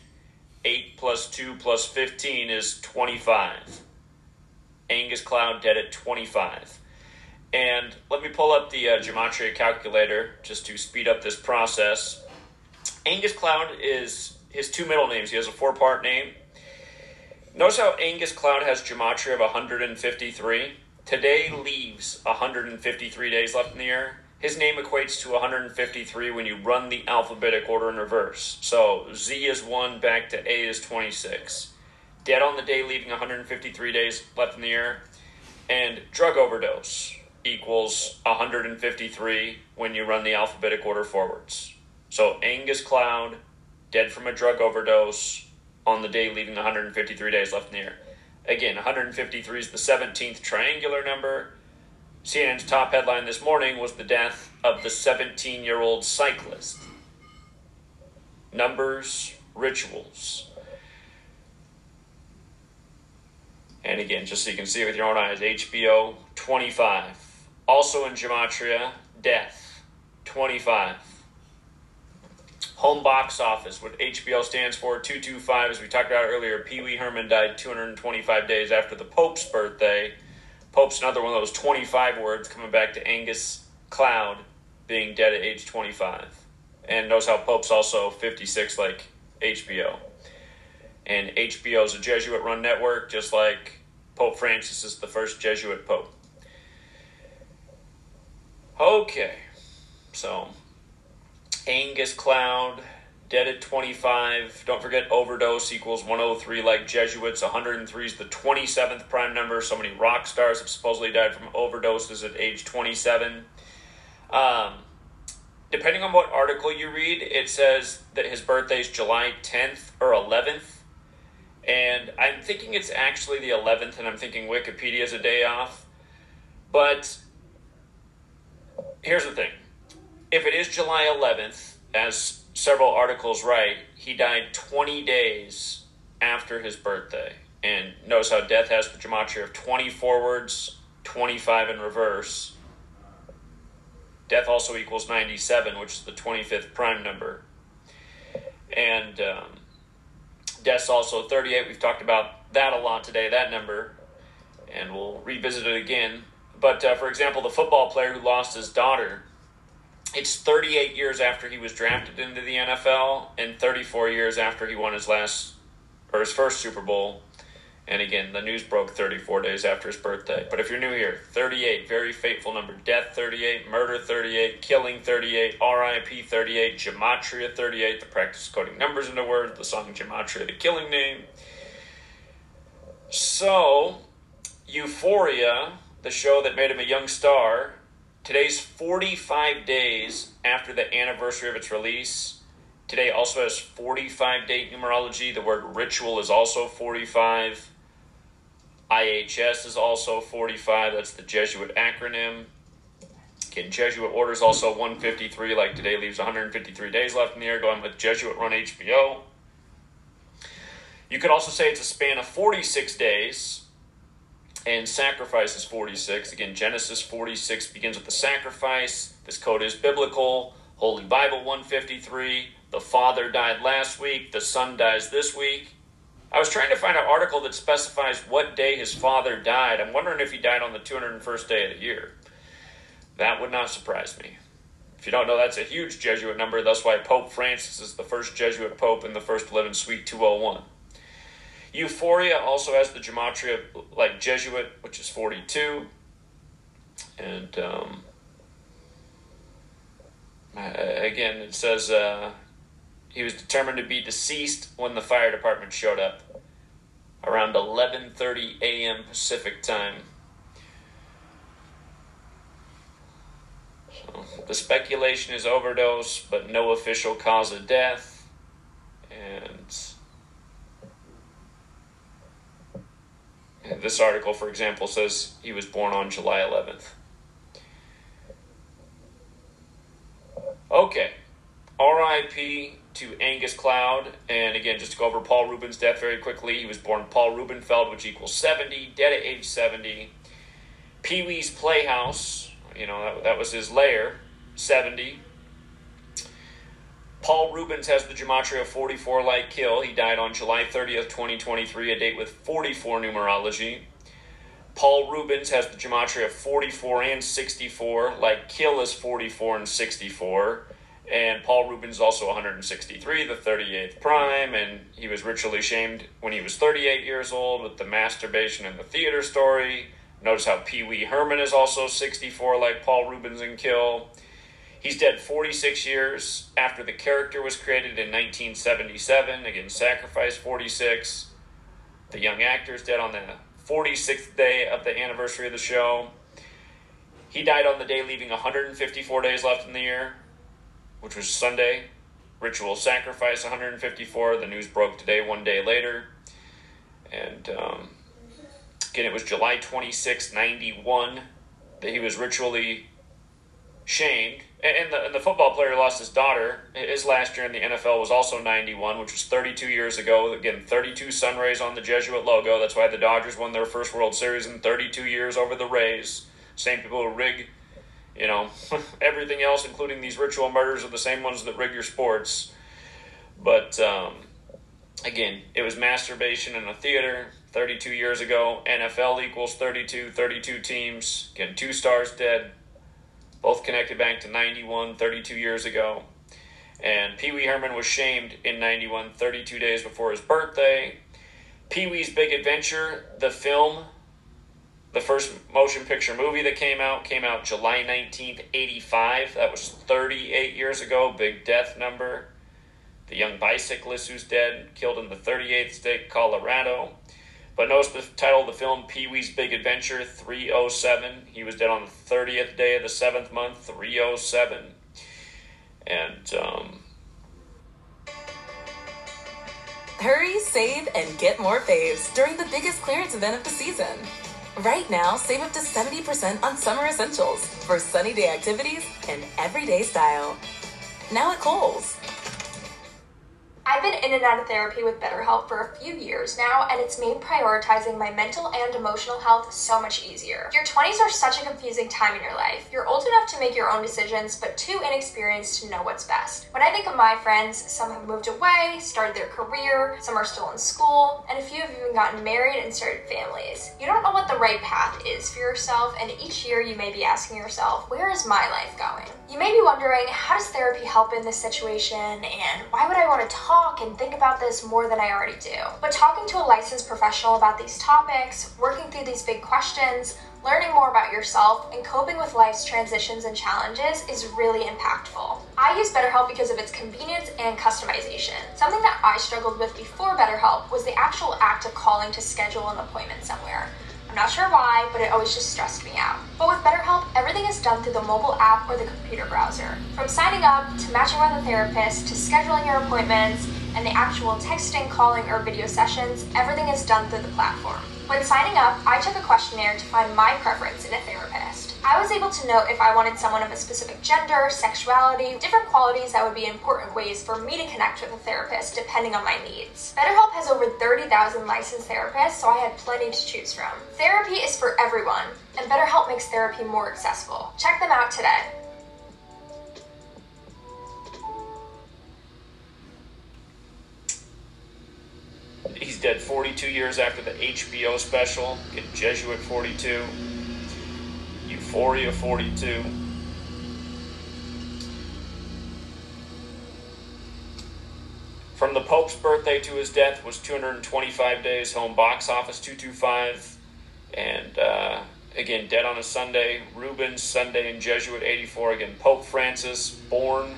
8 plus 2 plus 15 is 25. Angus Cloud dead at 25. And let me pull up the uh, gematria calculator just to speed up this process. Angus Cloud is his two middle names. He has a four part name. Notice how Angus Cloud has gematria of 153. Today leaves 153 days left in the year. His name equates to 153 when you run the alphabetic order in reverse. So Z is 1, back to A is 26. Dead on the day, leaving 153 days left in the year. And drug overdose equals 153 when you run the alphabetic order forwards. So Angus Cloud, dead from a drug overdose on the day, leaving 153 days left in the year. Again, 153 is the 17th triangular number. CNN's top headline this morning was the death of the 17 year old cyclist. Numbers, rituals. And again, just so you can see with your own eyes, HBO 25. Also in Gematria, death 25. Home box office, what HBO stands for, 225, as we talked about earlier. Pee Wee Herman died 225 days after the Pope's birthday. Pope's another one of those 25 words coming back to Angus Cloud being dead at age 25. And knows how Pope's also 56 like HBO. And HBO is a Jesuit run network, just like Pope Francis is the first Jesuit Pope. Okay, so Angus Cloud, dead at 25. Don't forget overdose equals 103 like Jesuits. 103 is the 27th prime number. So many rock stars have supposedly died from overdoses at age 27. Um, depending on what article you read, it says that his birthday is July 10th or 11th. And I'm thinking it's actually the 11th, and I'm thinking Wikipedia is a day off. But here's the thing if it is July 11th, as several articles write, he died 20 days after his birthday. And notice how death has the gematria of 20 forwards, 25 in reverse. Death also equals 97, which is the 25th prime number. And um, death's also 38. We've talked about that a lot today, that number. And we'll revisit it again. But uh, for example, the football player who lost his daughter it's 38 years after he was drafted into the NFL and 34 years after he won his last or his first Super Bowl. And again, the news broke 34 days after his birthday. But if you're new here, 38, very fateful number. Death 38, murder 38, killing 38, RIP 38, Gematria 38, the practice of coding numbers into words, the song Gematria, the killing name. So, Euphoria, the show that made him a young star, Today's 45 days after the anniversary of its release. Today also has 45 date numerology. The word ritual is also 45. IHS is also 45. That's the Jesuit acronym. Again, Jesuit order is also 153. Like today leaves 153 days left in the year, going with Jesuit run HBO. You could also say it's a span of 46 days and sacrifice is 46. Again, Genesis 46 begins with the sacrifice. This code is biblical. Holy Bible 153. The Father died last week. The Son dies this week. I was trying to find an article that specifies what day his father died. I'm wondering if he died on the 201st day of the year. That would not surprise me. If you don't know, that's a huge Jesuit number. That's why Pope Francis is the first Jesuit pope and the first to live in Suite 201. Euphoria also has the gematria like Jesuit, which is 42. And um, again, it says uh, he was determined to be deceased when the fire department showed up around 11:30 a.m. Pacific time. The speculation is overdose, but no official cause of death. And This article, for example, says he was born on July 11th. Okay. RIP to Angus Cloud. And again, just to go over Paul Reubens' death very quickly, he was born Paul Rubenfeld, which equals 70, dead at age 70. Pee Wee's Playhouse, you know, that, that was his lair, 70. Paul Reubens has the gematria of 44 like Kill. He died on July 30th, 2023, a date with 44 numerology. Paul Reubens has the gematria of 44 and 64, like Kill is 44 and 64. And Paul Reubens is also 163, the 38th prime, and he was ritually shamed when he was 38 years old with the masturbation in the theater story. Notice how Pee Wee Herman is also 64, like Paul Reubens and Kill. He's dead 46 years after the character was created in 1977. Again, Sacrifice 46. The young actor is dead on the 46th day of the anniversary of the show. He died on the day, leaving 154 days left in the year, which was Sunday. Ritual Sacrifice 154. The news broke today, one day later. And um, again, it was July 26, 91, that he was ritually shamed and the, and the football player lost his daughter. His last year in the NFL was also 91, which was 32 years ago. Again, 32 sun rays on the Jesuit logo. That's why the Dodgers won their first World Series in 32 years over the Rays. Same people who rig, you know, everything else, including these ritual murders, are the same ones that rig your sports. But um, again, it was masturbation in a theater 32 years ago. NFL equals 32, 32 teams. Again, two stars dead. Both connected back to 91, 32 years ago. And Pee Wee Herman was shamed in 91, 32 days before his birthday. Pee Wee's Big Adventure, the film, the first motion picture movie that came out, came out July 19th, 85. That was 38 years ago. Big death number. The young bicyclist who's dead, killed in the 38th state, Colorado. But notice the title of the film, Pee Wee's Big Adventure 307. He was dead on the 30th day of the seventh month, 307. And, um, Hurry, save, and get more faves during the biggest clearance event of the season. Right now, save up to 70% on summer essentials for sunny day activities and everyday style. Now at Kohl's. I've been in and out of therapy with BetterHelp for a few years now, and it's made prioritizing my mental and emotional health so much easier. Your 20s are such a confusing time in your life. You're old enough to make your own decisions, but too inexperienced to know what's best. When I think of my friends, some have moved away, started their career, some are still in school, and a few have even gotten married and started families. You don't know what the right path is for yourself, and each year you may be asking yourself, where is my life going? You may be wondering, how does therapy help in this situation, and why would I want to talk and think about this more than I already do? But talking to a licensed professional about these topics, working through these big questions, learning more about yourself, and coping with life's transitions and challenges is really impactful. I use BetterHelp because of its convenience and customization. Something that I struggled with before BetterHelp was the actual act of calling to schedule an appointment somewhere. I'm not sure why, but it always just stressed me out. But with BetterHelp, everything is done through the mobile app or the computer browser. From signing up to matching with a therapist to scheduling your appointments and the actual texting, calling, or video sessions, everything is done through the platform. When signing up, I took a questionnaire to find my preference in a therapist. I was able to note if I wanted someone of a specific gender, sexuality, different qualities that would be important ways for me to connect with a therapist depending on my needs. BetterHelp has over 30,000 licensed therapists, so I had plenty to choose from. Therapy is for everyone, and BetterHelp makes therapy more accessible. Check them out today. He's dead 42 years after the HBO special, get Jesuit 42, Euphoria 42. From the Pope's birthday to his death was 225 days. Home box office 225. And uh, again, dead on a Sunday. Reubens, Sunday, and Jesuit 84. Again, Pope Francis, born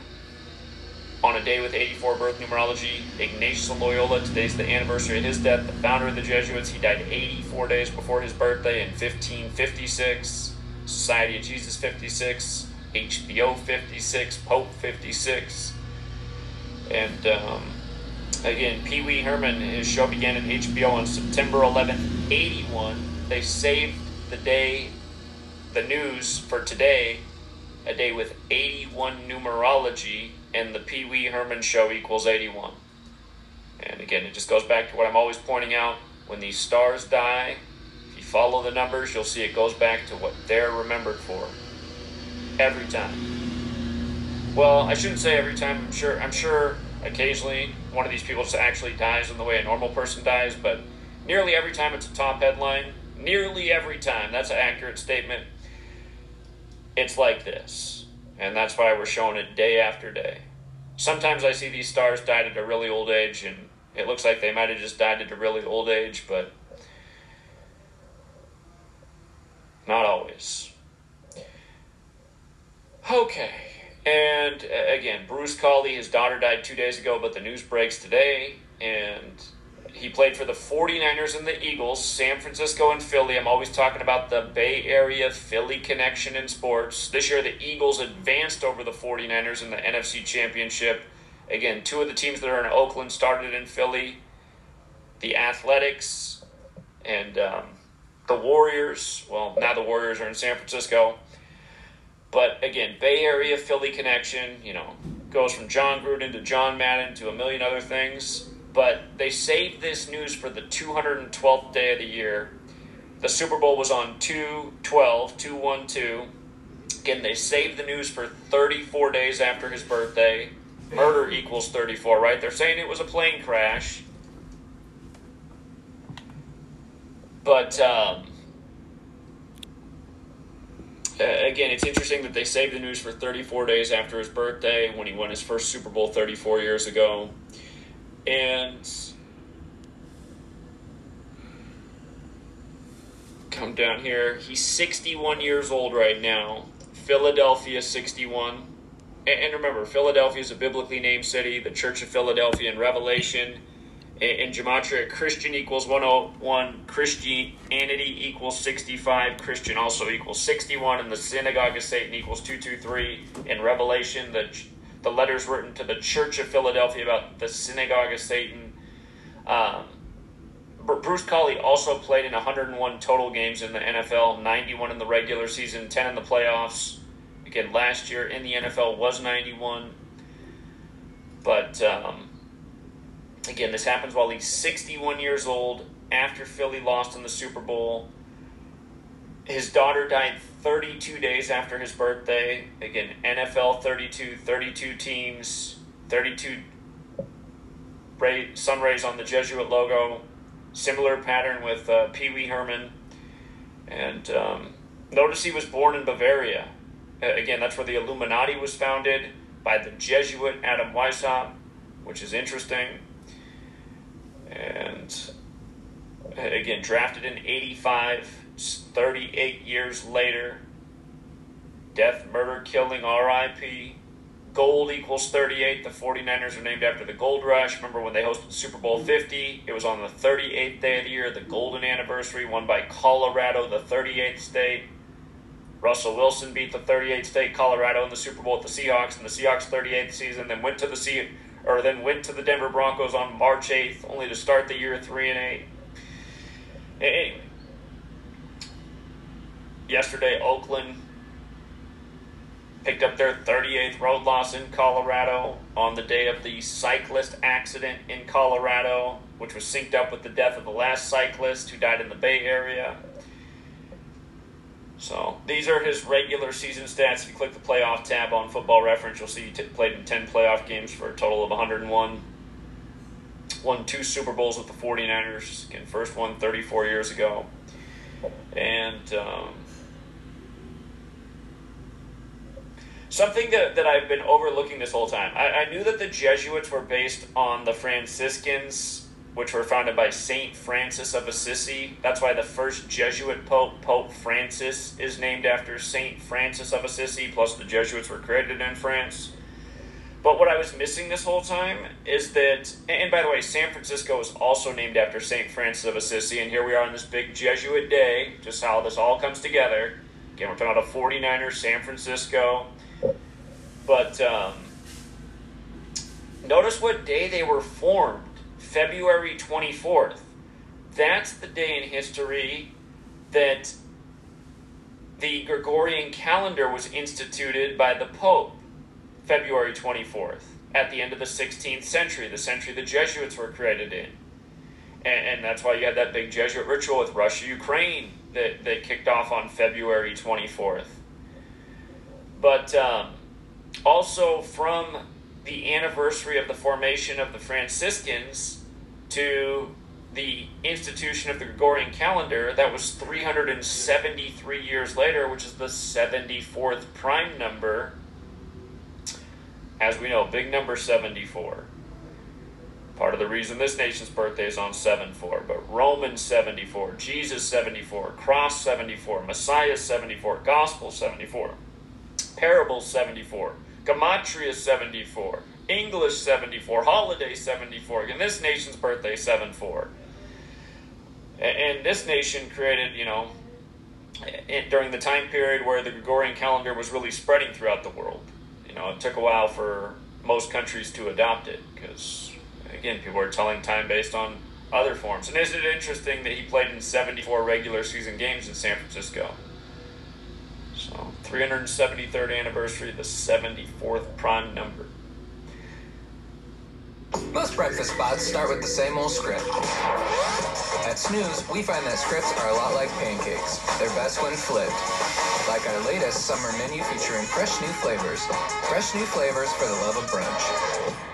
on a day with 84 birth numerology. Ignatius Loyola, today's the anniversary of his death, the founder of the Jesuits. He died 84 days before his birthday in 1556. Society of Jesus 56. HBO 56. Pope 56. And um, again, Pee Wee Herman, his show began in HBO on September 11, 81. They saved the day, the news for today, a day with 81 numerology and the Pee Wee Herman show equals 81. And again, it just goes back to what I'm always pointing out. When these stars die, if you follow the numbers, you'll see it goes back to what they're remembered for. Every time. Well, I shouldn't say every time. I'm sure. I'm sure occasionally one of these people just actually dies in the way a normal person dies, but nearly every time it's a top headline. Nearly every time. That's an accurate statement. It's like this. And that's why we're showing it day after day. Sometimes I see these stars died at a really old age, and it looks like they might have just died at a really old age, but not always. Okay, and again, Bruce Collie, his daughter died two days ago, but the news breaks today, and he played for the 49ers and the Eagles, San Francisco and Philly. I'm always talking about the Bay Area Philly connection in sports. This year, the Eagles advanced over the 49ers in the NFC Championship. Again, two of the teams that are in Oakland started in Philly the Athletics and um, the Warriors. Well, now the Warriors are in San Francisco. But again, Bay Area Philly connection, you know, goes from Jon Gruden to John Madden to a million other things but they saved this news for the 212th day of the year. The Super Bowl was on 212, 212. Again, they saved the news for 34 days after his birthday. murder equals 34, right? They're saying it was a plane crash. But um, again, it's interesting that they saved the news for 34 days after his birthday when he won his first Super Bowl 34 years ago. And come down here. He's 61 years old right now. Philadelphia 61. And remember, Philadelphia is a biblically named city. The Church of Philadelphia in Revelation in Gematria, Christian equals 101, Christianity equals 65, Christian also equals 61, and the Synagogue of Satan equals 223. In Revelation, the, the letters written to the Church of Philadelphia about the Synagogue of Satan. Um, Bruce Collie also played in 101 total games in the NFL, 91 in the regular season, 10 in the playoffs. Again, last year in the NFL was 91. But. Um, Again, this happens while he's 61 years old after Philly lost in the Super Bowl. His daughter died 32 days after his birthday. Again, NFL 32, 32 teams, 32 ray, sun rays on the Jesuit logo. Similar pattern with uh, Pee Wee Herman. And um, notice he was born in Bavaria. again, that's where the Illuminati was founded by the Jesuit Adam Weishaupt, which is interesting and again drafted in 85 38 years later death murder killing rip gold equals 38 the 49ers are named after the gold rush. Remember when they hosted super bowl 50 it was on the 38th day of the year the golden anniversary won by colorado the 38th state. Russell wilson beat the 38th state colorado in the super bowl at the seahawks in the seahawks 38th season then went to the sea or then went to the Denver Broncos on March 8th, only to start the year 3 and 8. Anyway, yesterday, Oakland picked up their 38th road loss in Colorado on the day of the cyclist accident in Colorado, which was synced up with the death of the last cyclist who died in the Bay Area. So these are his regular season stats. If you click the playoff tab on Football Reference, you'll see he t- played in 10 playoff games for a total of 101. Won two Super Bowls with the 49ers. Again, first one 34 years ago. And um, something that, that I've been overlooking this whole time. I, I knew that the Jesuits were based on the Franciscans which were founded by Saint Francis of Assisi. That's why the first Jesuit pope, Pope Francis, is named after Saint Francis of Assisi. Plus, the Jesuits were created in France. But what I was missing this whole time is that, and by the way, San Francisco is also named after Saint Francis of Assisi. And here we are on this big Jesuit day, just how this all comes together. Again, we're talking about a 49er, San Francisco. But um, notice what day they were formed February 24th. That's the day in history that the Gregorian calendar was instituted by the Pope, February 24th, at the end of the 16th century, the century the Jesuits were created in. And, and that's why you had that big Jesuit ritual with Russia Ukraine that, that kicked off on February 24th. But um, also from the anniversary of the formation of the Franciscans, to the institution of the Gregorian calendar, that was 373 years later, which is the 74th prime number. As we know, big number 74. Part of the reason this nation's birthday is on 7 4, but Roman 74, Jesus 74, Cross 74, Messiah 74, Gospel 74, Parable 74, Gematria 74, English 74, holiday 74. Again, this nation's birthday 74. And this nation created, you know, during the time period where the Gregorian calendar was really spreading throughout the world. You know, it took a while for most countries to adopt it because, again, people are telling time based on other forms. And isn't it interesting that he played in 74 regular season games in San Francisco? So, 373rd anniversary, the 74th prime number. Most breakfast spots start with the same old script. At Snooze, we find that scripts are a lot like pancakes. They're best when flipped. Like our latest summer menu featuring fresh new flavors. Fresh new flavors for the love of brunch.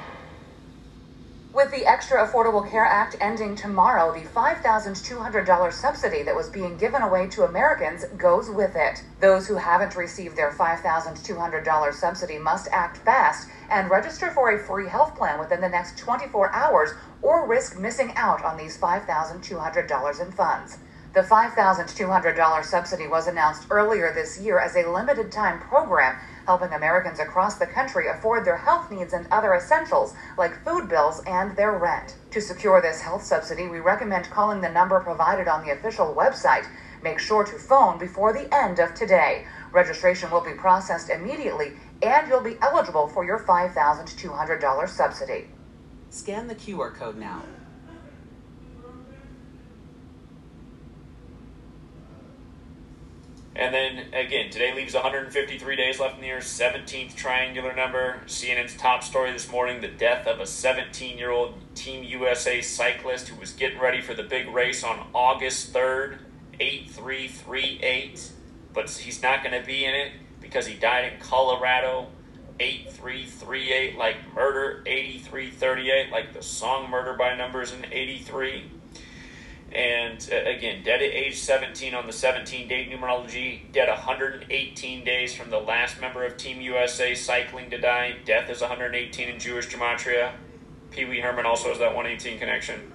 With the Extra Affordable Care Act ending tomorrow, the $5,200 subsidy that was being given away to Americans goes with it. Those who haven't received their $5,200 subsidy must act fast and register for a free health plan within the next 24 hours or risk missing out on these $5,200 in funds. The $5,200 subsidy was announced earlier this year as a limited time program helping Americans across the country afford their health needs and other essentials like food bills and their rent. To secure this health subsidy, we recommend calling the number provided on the official website. Make sure to phone before the end of today. Registration will be processed immediately and you'll be eligible for your $5,200 subsidy. Scan the QR code now. And then again, today leaves 153 days left in the year, 17th triangular number. CNN's top story this morning the death of a 17 year old Team USA cyclist who was getting ready for the big race on August 3rd, 8338. But he's not going to be in it because he died in Colorado, 8338, like murder, 8338, like the song Murder by Numbers in 83. And uh, again, dead at age 17 on the 17 date numerology, dead 118 days from the last member of Team USA cycling to die. Death is 118 in Jewish gematria. Pee Wee Herman also has that 118 connection.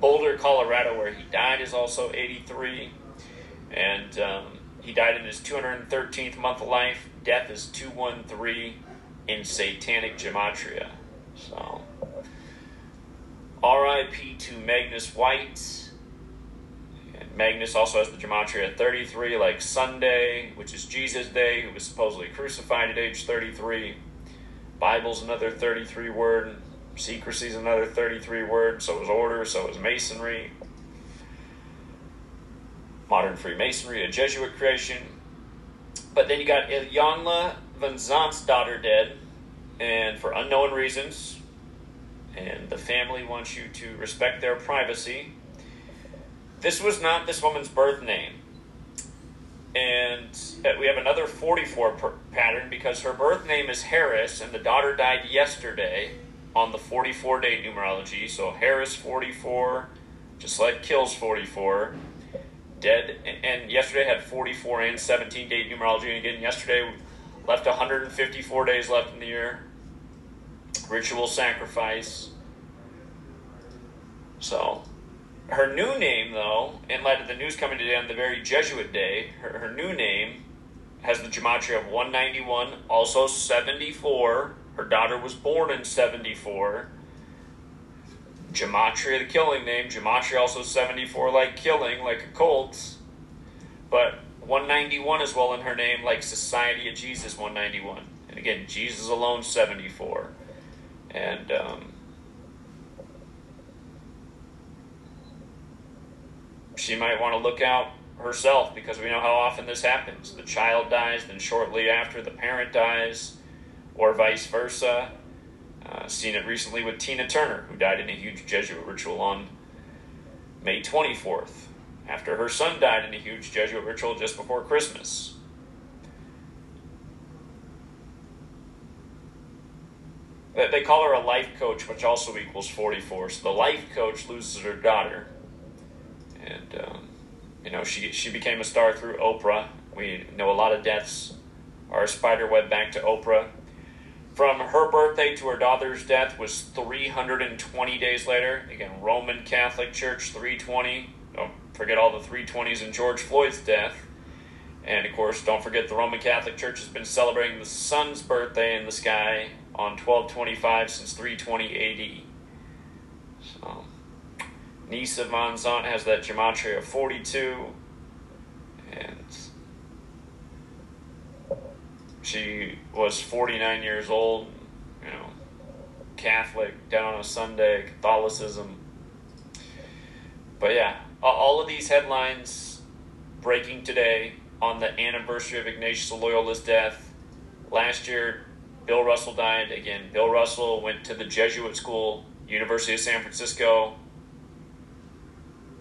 Boulder, Colorado, where he died, is also 83. And um, he died in his 213th month of life. Death is 213 in satanic gematria. So, RIP to Magnus White. Magnus also has the gematria 33, like Sunday, which is Jesus' day, who was supposedly crucified at age 33. Bible's another 33 word. Secrecy's another 33 word. So is order, so is masonry. Modern Freemasonry, a Jesuit creation. But then you got Iyanla Vanzant's daughter dead, and for unknown reasons, and the family wants you to respect their privacy. This was not this woman's birth name. And uh, we have another 44 per- pattern because her birth name is Harris and the daughter died yesterday on the 44 date numerology. So Harris 44, just like Kills 44, dead. And yesterday had 44 and 17 date numerology. And again, yesterday left 154 days left in the year. Ritual sacrifice. So her new name, though, in light of the news coming today on the very Jesuit day, her, her new name has the gematria of 191, also 74. Her daughter was born in 74. Gematria, the killing name. Gematria also 74, like killing, like a cult. But 191 as well in her name, like Society of Jesus 191. And again, Jesus alone 74. And um, she might want to look out herself because we know how often this happens. The child dies, then shortly after, the parent dies, or vice versa. Uh, seen it recently with Tina Turner, who died in a huge Jesuit ritual on May 24th, after her son died in a huge Jesuit ritual just before Christmas. They call her a life coach, which also equals 44. So the life coach loses her daughter and um, you know she she became a star through Oprah. We know a lot of deaths are a spider web back to Oprah. From her birthday to her daughter's death was 320 days later. Again, Roman Catholic Church 320. Don't forget all the 320s in George Floyd's death. And of course, don't forget the Roman Catholic Church has been celebrating the sun's birthday in the sky on 1225 since 320 AD. So, Nisa Vanzant has that gematria of 42. And she was 49 years old, you know, Catholic, down on a Sunday, Catholicism. But yeah, all of these headlines breaking today on the anniversary of Ignatius Loyola's death. Last year, Bill Russell died. Again, Bill Russell went to the Jesuit school University of San Francisco,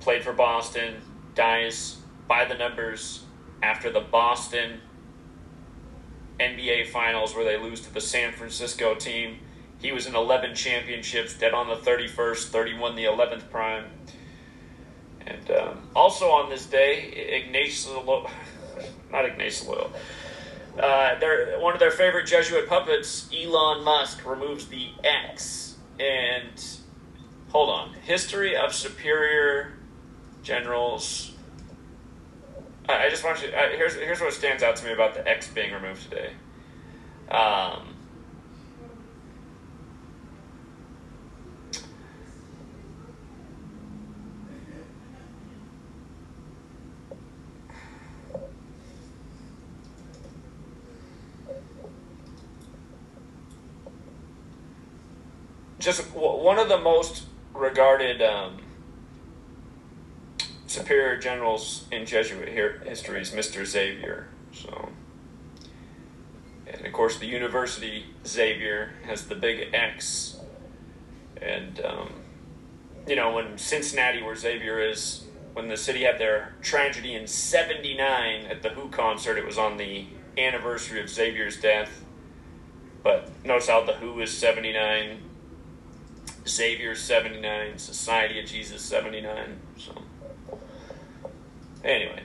played for Boston, dies by the numbers after the Boston NBA Finals where they lose to the San Francisco team. He was in 11 championships, dead on the 31st, 31 the 11th prime. And um, also on this day, Ignatius, not Ignatius Loyal, uh, one of their favorite Jesuit puppets, Elon Musk, removes the X. And hold on, history of superior generals. I, I just want you. Uh, here's here's what stands out to me about the X being removed today. Um, just one of the most regarded um, superior generals in Jesuit history is Mr. Xavier. So, and of course, the university Xavier has the big X, and um, you know when Cincinnati, where Xavier is, when the city had their tragedy in '79 at the Who concert, it was on the anniversary of Xavier's death. But notice how the Who is 79 Xavier 79, Society of Jesus 79. So, anyway.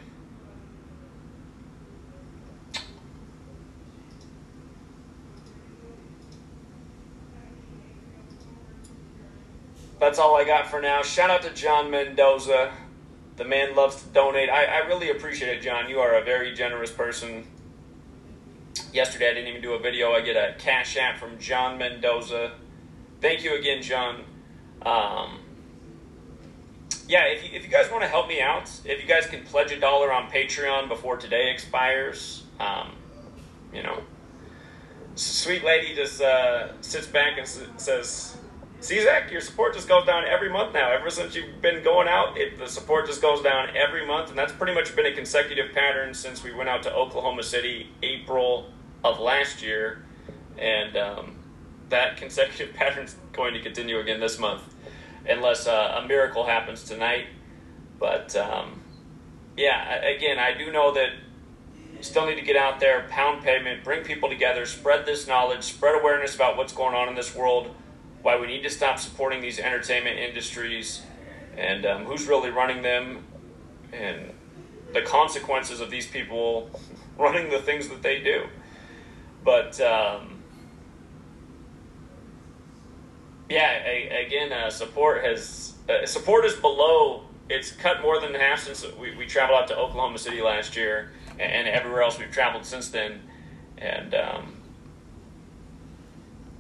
That's all I got for now. Shout out to John Mendoza. The man loves to donate. I, I really appreciate it, John. You are a very generous person. Yesterday, I didn't even do a video. I get a cash app from John Mendoza thank you again, John. Um, yeah, if you, if you guys want to help me out, if you guys can pledge a dollar on Patreon before today expires, um, you know, sweet lady just uh, sits back and s- says, "See, Zach, your support just goes down every month now. Ever since you've been going out, it, the support just goes down every month, and that's pretty much been a consecutive pattern since we went out to Oklahoma City April of last year, and." Um, that consecutive pattern's going to continue again this month, unless uh, a miracle happens tonight. But um, yeah, again, I do know that still need to get out there, pound pavement, bring people together, spread this knowledge, spread awareness about what's going on in this world, why we need to stop supporting these entertainment industries, and um, who's really running them, and the consequences of these people running the things that they do. But um, yeah, again, uh, support has uh, support is below. It's cut more than half since we, we traveled out to Oklahoma City last year, and, and everywhere else we've traveled since then. And um,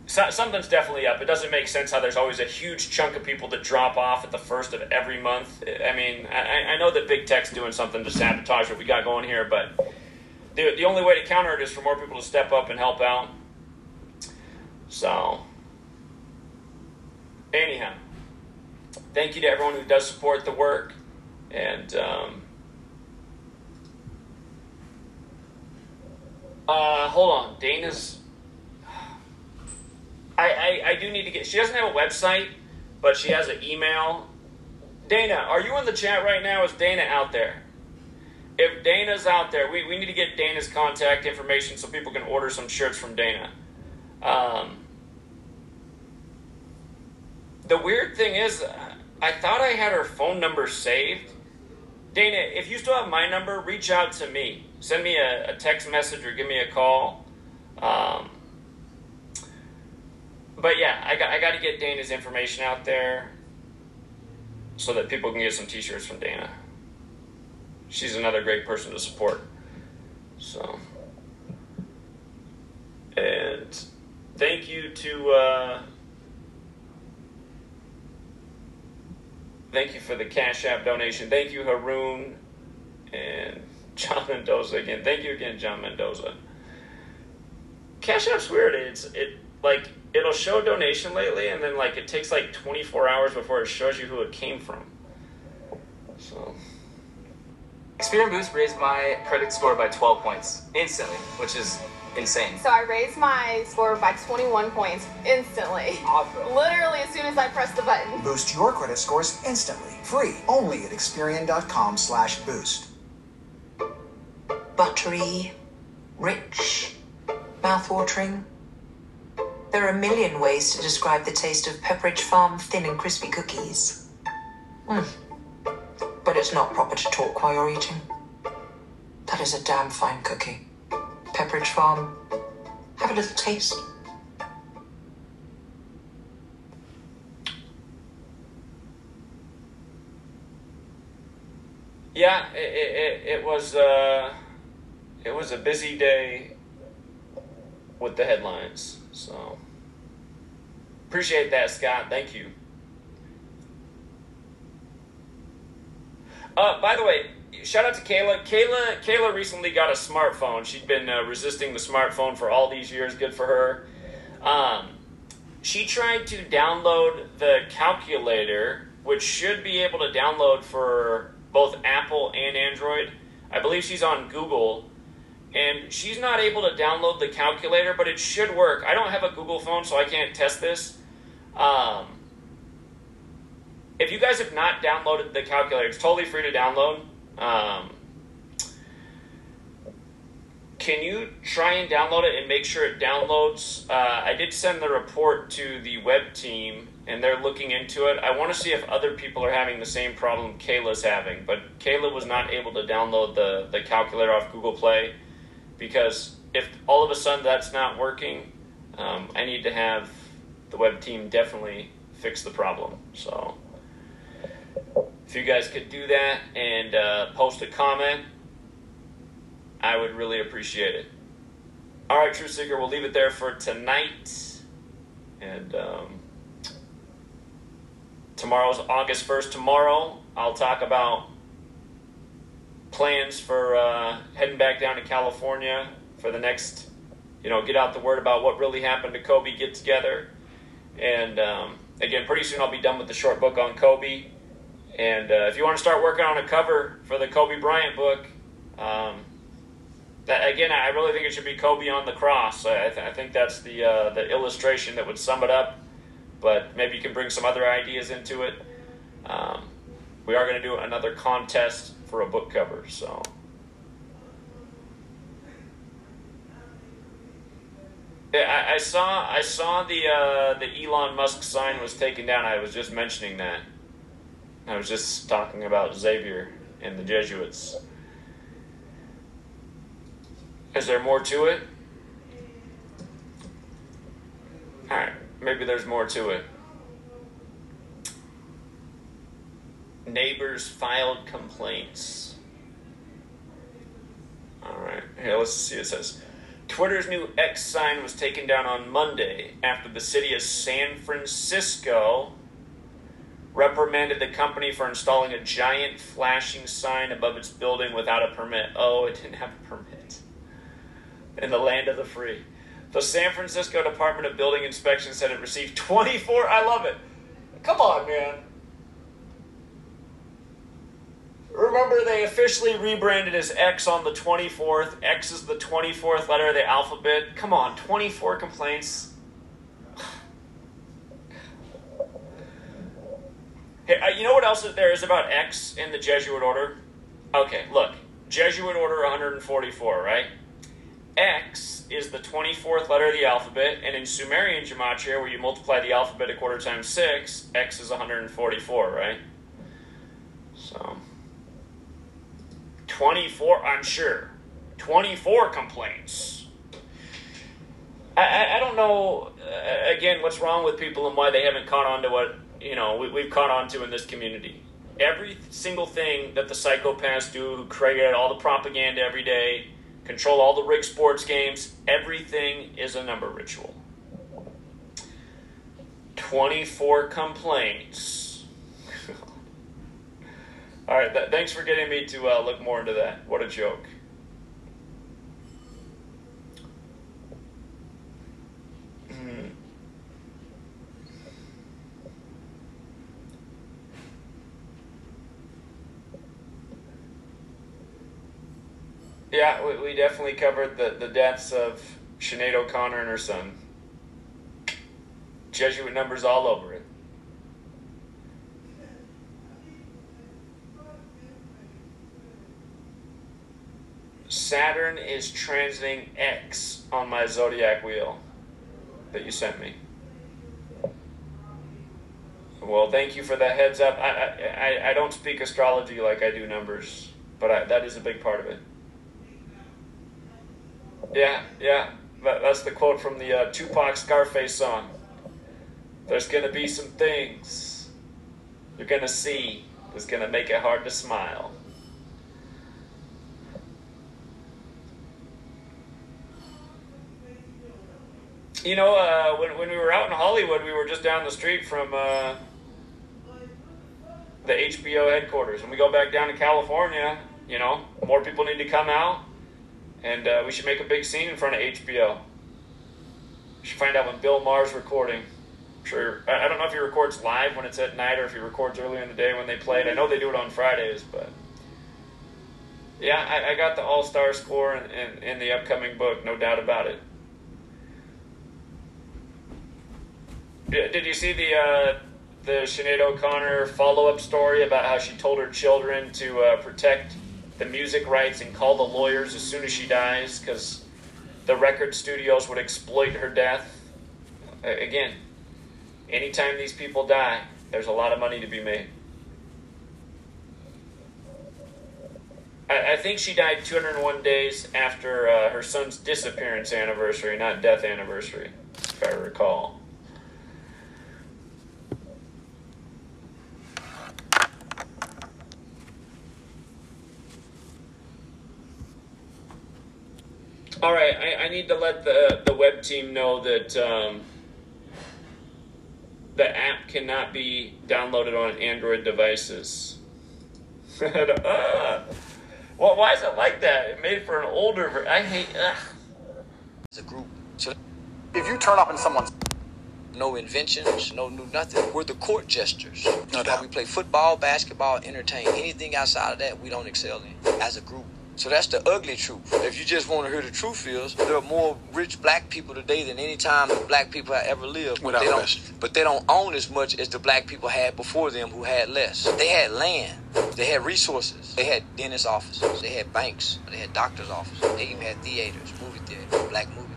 so, something's definitely up. It doesn't make sense how there's always a huge chunk of people that drop off at the first of every month. I mean, I, I know that big tech's doing something to sabotage what we got going here, but the the only way to counter it is for more people to step up and help out. So anyhow, thank you to everyone who does support the work. And um, uh, hold on, Dana's. I, I, I do need to get. She doesn't have a website, but she has an email. Dana, are you in the chat right now? Is Dana out there? If Dana's out there, we, we need to get Dana's contact information so people can order some shirts from Dana. Um, the weird thing is, I thought I had her phone number saved. Dana, if you still have my number, reach out to me. Send me a, a text message or give me a call. Um, but yeah, I got I got to get Dana's information out there so that people can get some T-shirts from Dana. She's another great person to support. So, and thank you to. Uh, Thank you for the Cash App donation. Thank you, Haroon and John Mendoza again. Thank you again, John Mendoza. Cash App's weird. It's it like it'll show donation lately, and then like it takes like 24 hours before it shows you who it came from. So. Experian Boost raised my credit score by 12 points instantly, which is Insane. So I raised my score by 21 points instantly. Awesome. Literally as soon as I pressed the button. Boost your credit scores instantly. Free. Only at Experian.com slash boost. Buttery, rich, mouthwatering. There are a million ways to describe the taste of Pepperidge Farm thin and crispy cookies. Mm. But it's not proper to talk while you're eating. That is a damn fine cookie. Pepperidge Farm. Have a little taste. Yeah, it, it, it, was uh, it was a busy day with the headlines. So appreciate that, Scott. Thank you. Uh, by the way, shout out to Kayla. Kayla Kayla recently got a smartphone. She'd been uh, resisting the smartphone for all these years. Good for her. Um, she tried to download the calculator, which should be able to download for both Apple and Android. I believe she's on Google, and she's not able to download the calculator, but it should work. I don't have a Google phone, so I can't test this. Um, if you guys have not downloaded the calculator, it's totally free to download. Um, can you try and download it and make sure it downloads? Uh, I did send the report to the web team, and they're looking into it. I want to see if other people are having the same problem Kayla's having, but Kayla was not able to download the, the calculator off Google Play because if all of a sudden that's not working, um, I need to have the web team definitely fix the problem. So if you guys could do that and uh, post a comment, I would really appreciate it. All right, True Seeker, we'll leave it there for tonight. And um, tomorrow's August 1st. Tomorrow, I'll talk about plans for uh, heading back down to California for the next, you know, get out the word about what really happened to Kobe get together. And um, again, pretty soon I'll be done with the short book on Kobe. And uh, if you want to start working on a cover for the Kobe Bryant book, um, that, again, I really think it should be Kobe on the cross. I, th- I think that's the uh, the illustration that would sum it up. But maybe you can bring some other ideas into it. Um, we are going to do another contest for a book cover, so. I, I saw I saw the uh, the Elon Musk sign was taken down. I was just mentioning that. I was just talking about Xavier and the Jesuits. Is there more to it? Alright, maybe there's more to it. Neighbors filed complaints. Alright, here, let's see. what It says Twitter's new X sign was taken down on Monday after the city of San Francisco reprimanded the company for installing a giant flashing sign above its building without a permit. Oh, it didn't have a permit. In the land of the free. The San Francisco Department of Building Inspection said it received 24. I love it. Come on, man. Remember, they officially rebranded as X on the 24th. X is the 24th letter of the alphabet. Come on, 24 complaints. Hey, uh, you know what else there is about X in the Jesuit order? Okay, look. Jesuit order 144, right? X is the 24th letter of the alphabet, and in Sumerian gematria, where you multiply the alphabet a quarter times 6, X is 144, right? So, 24, I'm sure. 24 complaints. I, I, I don't know, uh, again, what's wrong with people and why they haven't caught on to what, you know, we, we've caught on to in this community. Every single thing that the psychopaths do, who create all the propaganda every day, control all the rigged sports games, everything is a number ritual. 24 complaints. all right, th- thanks for getting me to uh, look more into that. What a joke. Yeah, we, we definitely covered the, the deaths of Sinead O'Connor and her son. Jesuit numbers all over it. Saturn is transiting X on my zodiac wheel that you sent me. Well, thank you for that heads up. I I, I don't speak astrology like I do numbers, but I, that is a big part of it. Yeah, yeah. That, that's the quote from the uh, Tupac Scarface song. There's gonna be some things you're gonna see that's gonna make it hard to smile. You know, uh, when, when we were out in Hollywood, we were just down the street from uh, the HBO headquarters. When we go back down to California, you know, more people need to come out, and uh, we should make a big scene in front of HBO. We should find out when Bill Maher's recording. I'm sure, I I don't know if he records live when it's at night or if he records earlier in the day when they play it. I know they do it on Fridays, but yeah, I, I got the All Star score in, in, in the upcoming book, no doubt about it. Did you see the uh, the Sinead O'Connor follow up story about how she told her children to uh, protect the music rights and call the lawyers as soon as she dies because the record studios would exploit her death? Again, anytime these people die, there's a lot of money to be made. I, I think she died 201 days after uh, her son's disappearance anniversary, not death anniversary, if I recall. All right, I, I need to let the, the web team know that um, the app cannot be downloaded on Android devices. Well, why is it like that? It made for an older. Ver- I hate. Ugh. As a group, so If you turn up in someone's no inventions, no new nothing. We're the court jesters. That's why we play football, basketball, entertain. Anything outside of that, we don't excel in as a group. So that's the ugly truth. If you just want to hear the truth is, there are more rich black people today than any time black people have ever lived. But Without they question. but they don't own as much as the black people had before them who had less. They had land. They had resources. They had dentist offices. They had banks. They had doctor's offices. They even had theaters, movie theaters, black movie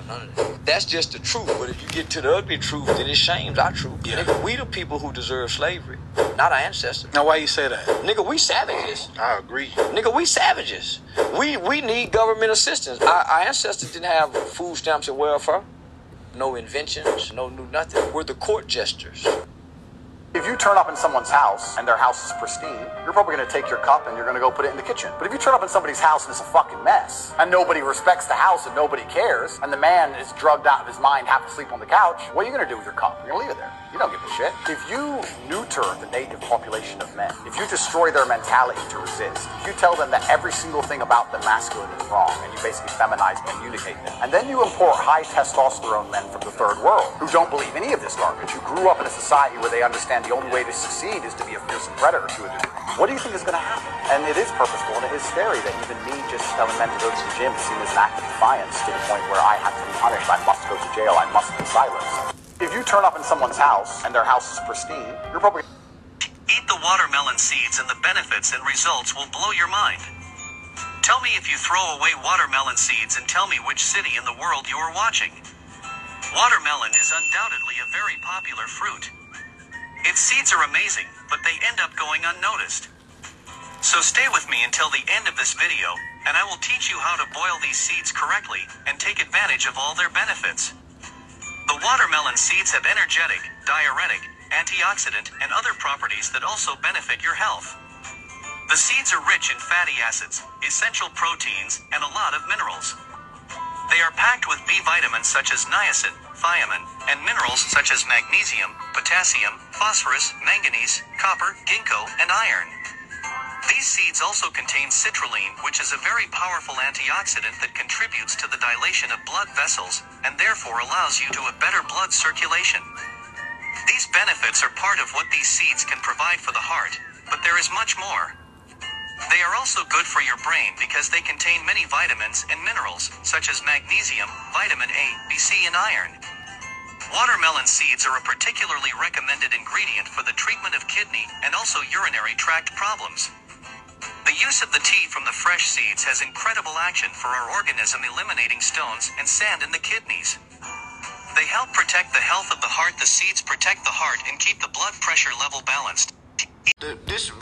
theaters. We don't have none of that. That's just the truth. But if you get to the ugly truth, then it shames our truth. Nigga, we the people who deserve slavery, not our ancestors. Now, why you say that? Nigga, we savages. I agree. Nigga, we savages. We we need government assistance. Our, our ancestors didn't have food stamps and welfare. No inventions, no new nothing. We're the court jesters. If you turn up in someone's house and their house is pristine, you're probably going to take your cup and you're going to go put it in the kitchen. But if you turn up in somebody's house and it's a fucking mess, and nobody respects the house and nobody cares, and the man is drugged out of his mind, half asleep on the couch, what are you going to do with your cup? You're going to leave it there. You don't give a shit. If you neuter the native population of men, if you destroy their mentality to resist, if you tell them that every single thing about the masculine is wrong, and you basically feminize and communicate them, and then you import high testosterone men from the third world who don't believe any of this garbage, who grew up in a society where they understand the only way to succeed is to be a fearsome predator to a degree. What do you think is going to happen? And it is purposeful, and it is scary that even me just telling men to go to the gym as an act of defiance to the point where I have to be punished. I must go to jail. I must be silenced. If you turn up in someone's house and their house is pristine, you're probably Eat the watermelon seeds and the benefits and results will blow your mind. Tell me if you throw away watermelon seeds and tell me which city in the world you are watching. Watermelon is undoubtedly a very popular fruit. Its seeds are amazing, but they end up going unnoticed. So stay with me until the end of this video, and I will teach you how to boil these seeds correctly and take advantage of all their benefits. The watermelon seeds have energetic, diuretic, antioxidant, and other properties that also benefit your health. The seeds are rich in fatty acids, essential proteins, and a lot of minerals. They are packed with B vitamins such as niacin, thiamine, and minerals such as magnesium, potassium, phosphorus, manganese, copper, ginkgo, and iron. These seeds also contain citrulline, which is a very powerful antioxidant that contributes to the dilation of blood vessels and therefore allows you to a better blood circulation. These benefits are part of what these seeds can provide for the heart, but there is much more. They are also good for your brain because they contain many vitamins and minerals, such as magnesium, vitamin A, B, C, and iron. Watermelon seeds are a particularly recommended ingredient for the treatment of kidney and also urinary tract problems. The use of the tea from the fresh seeds has incredible action for our organism eliminating stones and sand in the kidneys. They help protect the health of the heart. The seeds protect the heart and keep the blood pressure level balanced. The, this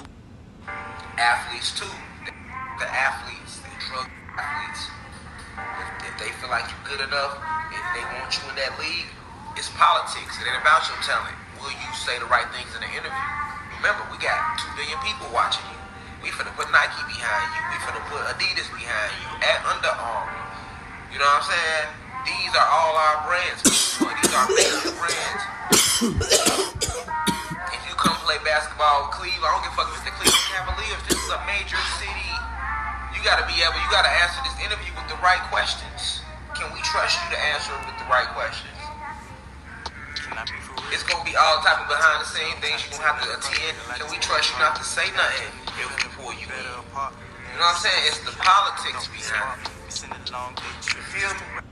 athletes too. The, athletes, the drug athletes. If, if they feel like you're good enough, if they want you in that league, it's politics. It ain't about your talent. Will you say the right things in the interview? Remember, we got two billion people watching you. We finna put Nike behind you. We finna put Adidas behind you. At Under Armour. You know what I'm saying? These are all our brands. These are major brands. if you come play basketball with Cleveland, I don't give a fuck if it's the Cleveland Cavaliers. This is a major city. You gotta be able, you gotta answer this interview with the right questions. Can we trust you to answer it with the right questions? It's gonna be all type of behind the scenes things you're gonna have to attend. Can we trust you not to say nothing if we pull you in? You know what I'm saying? It's the politics behind it. You feel me?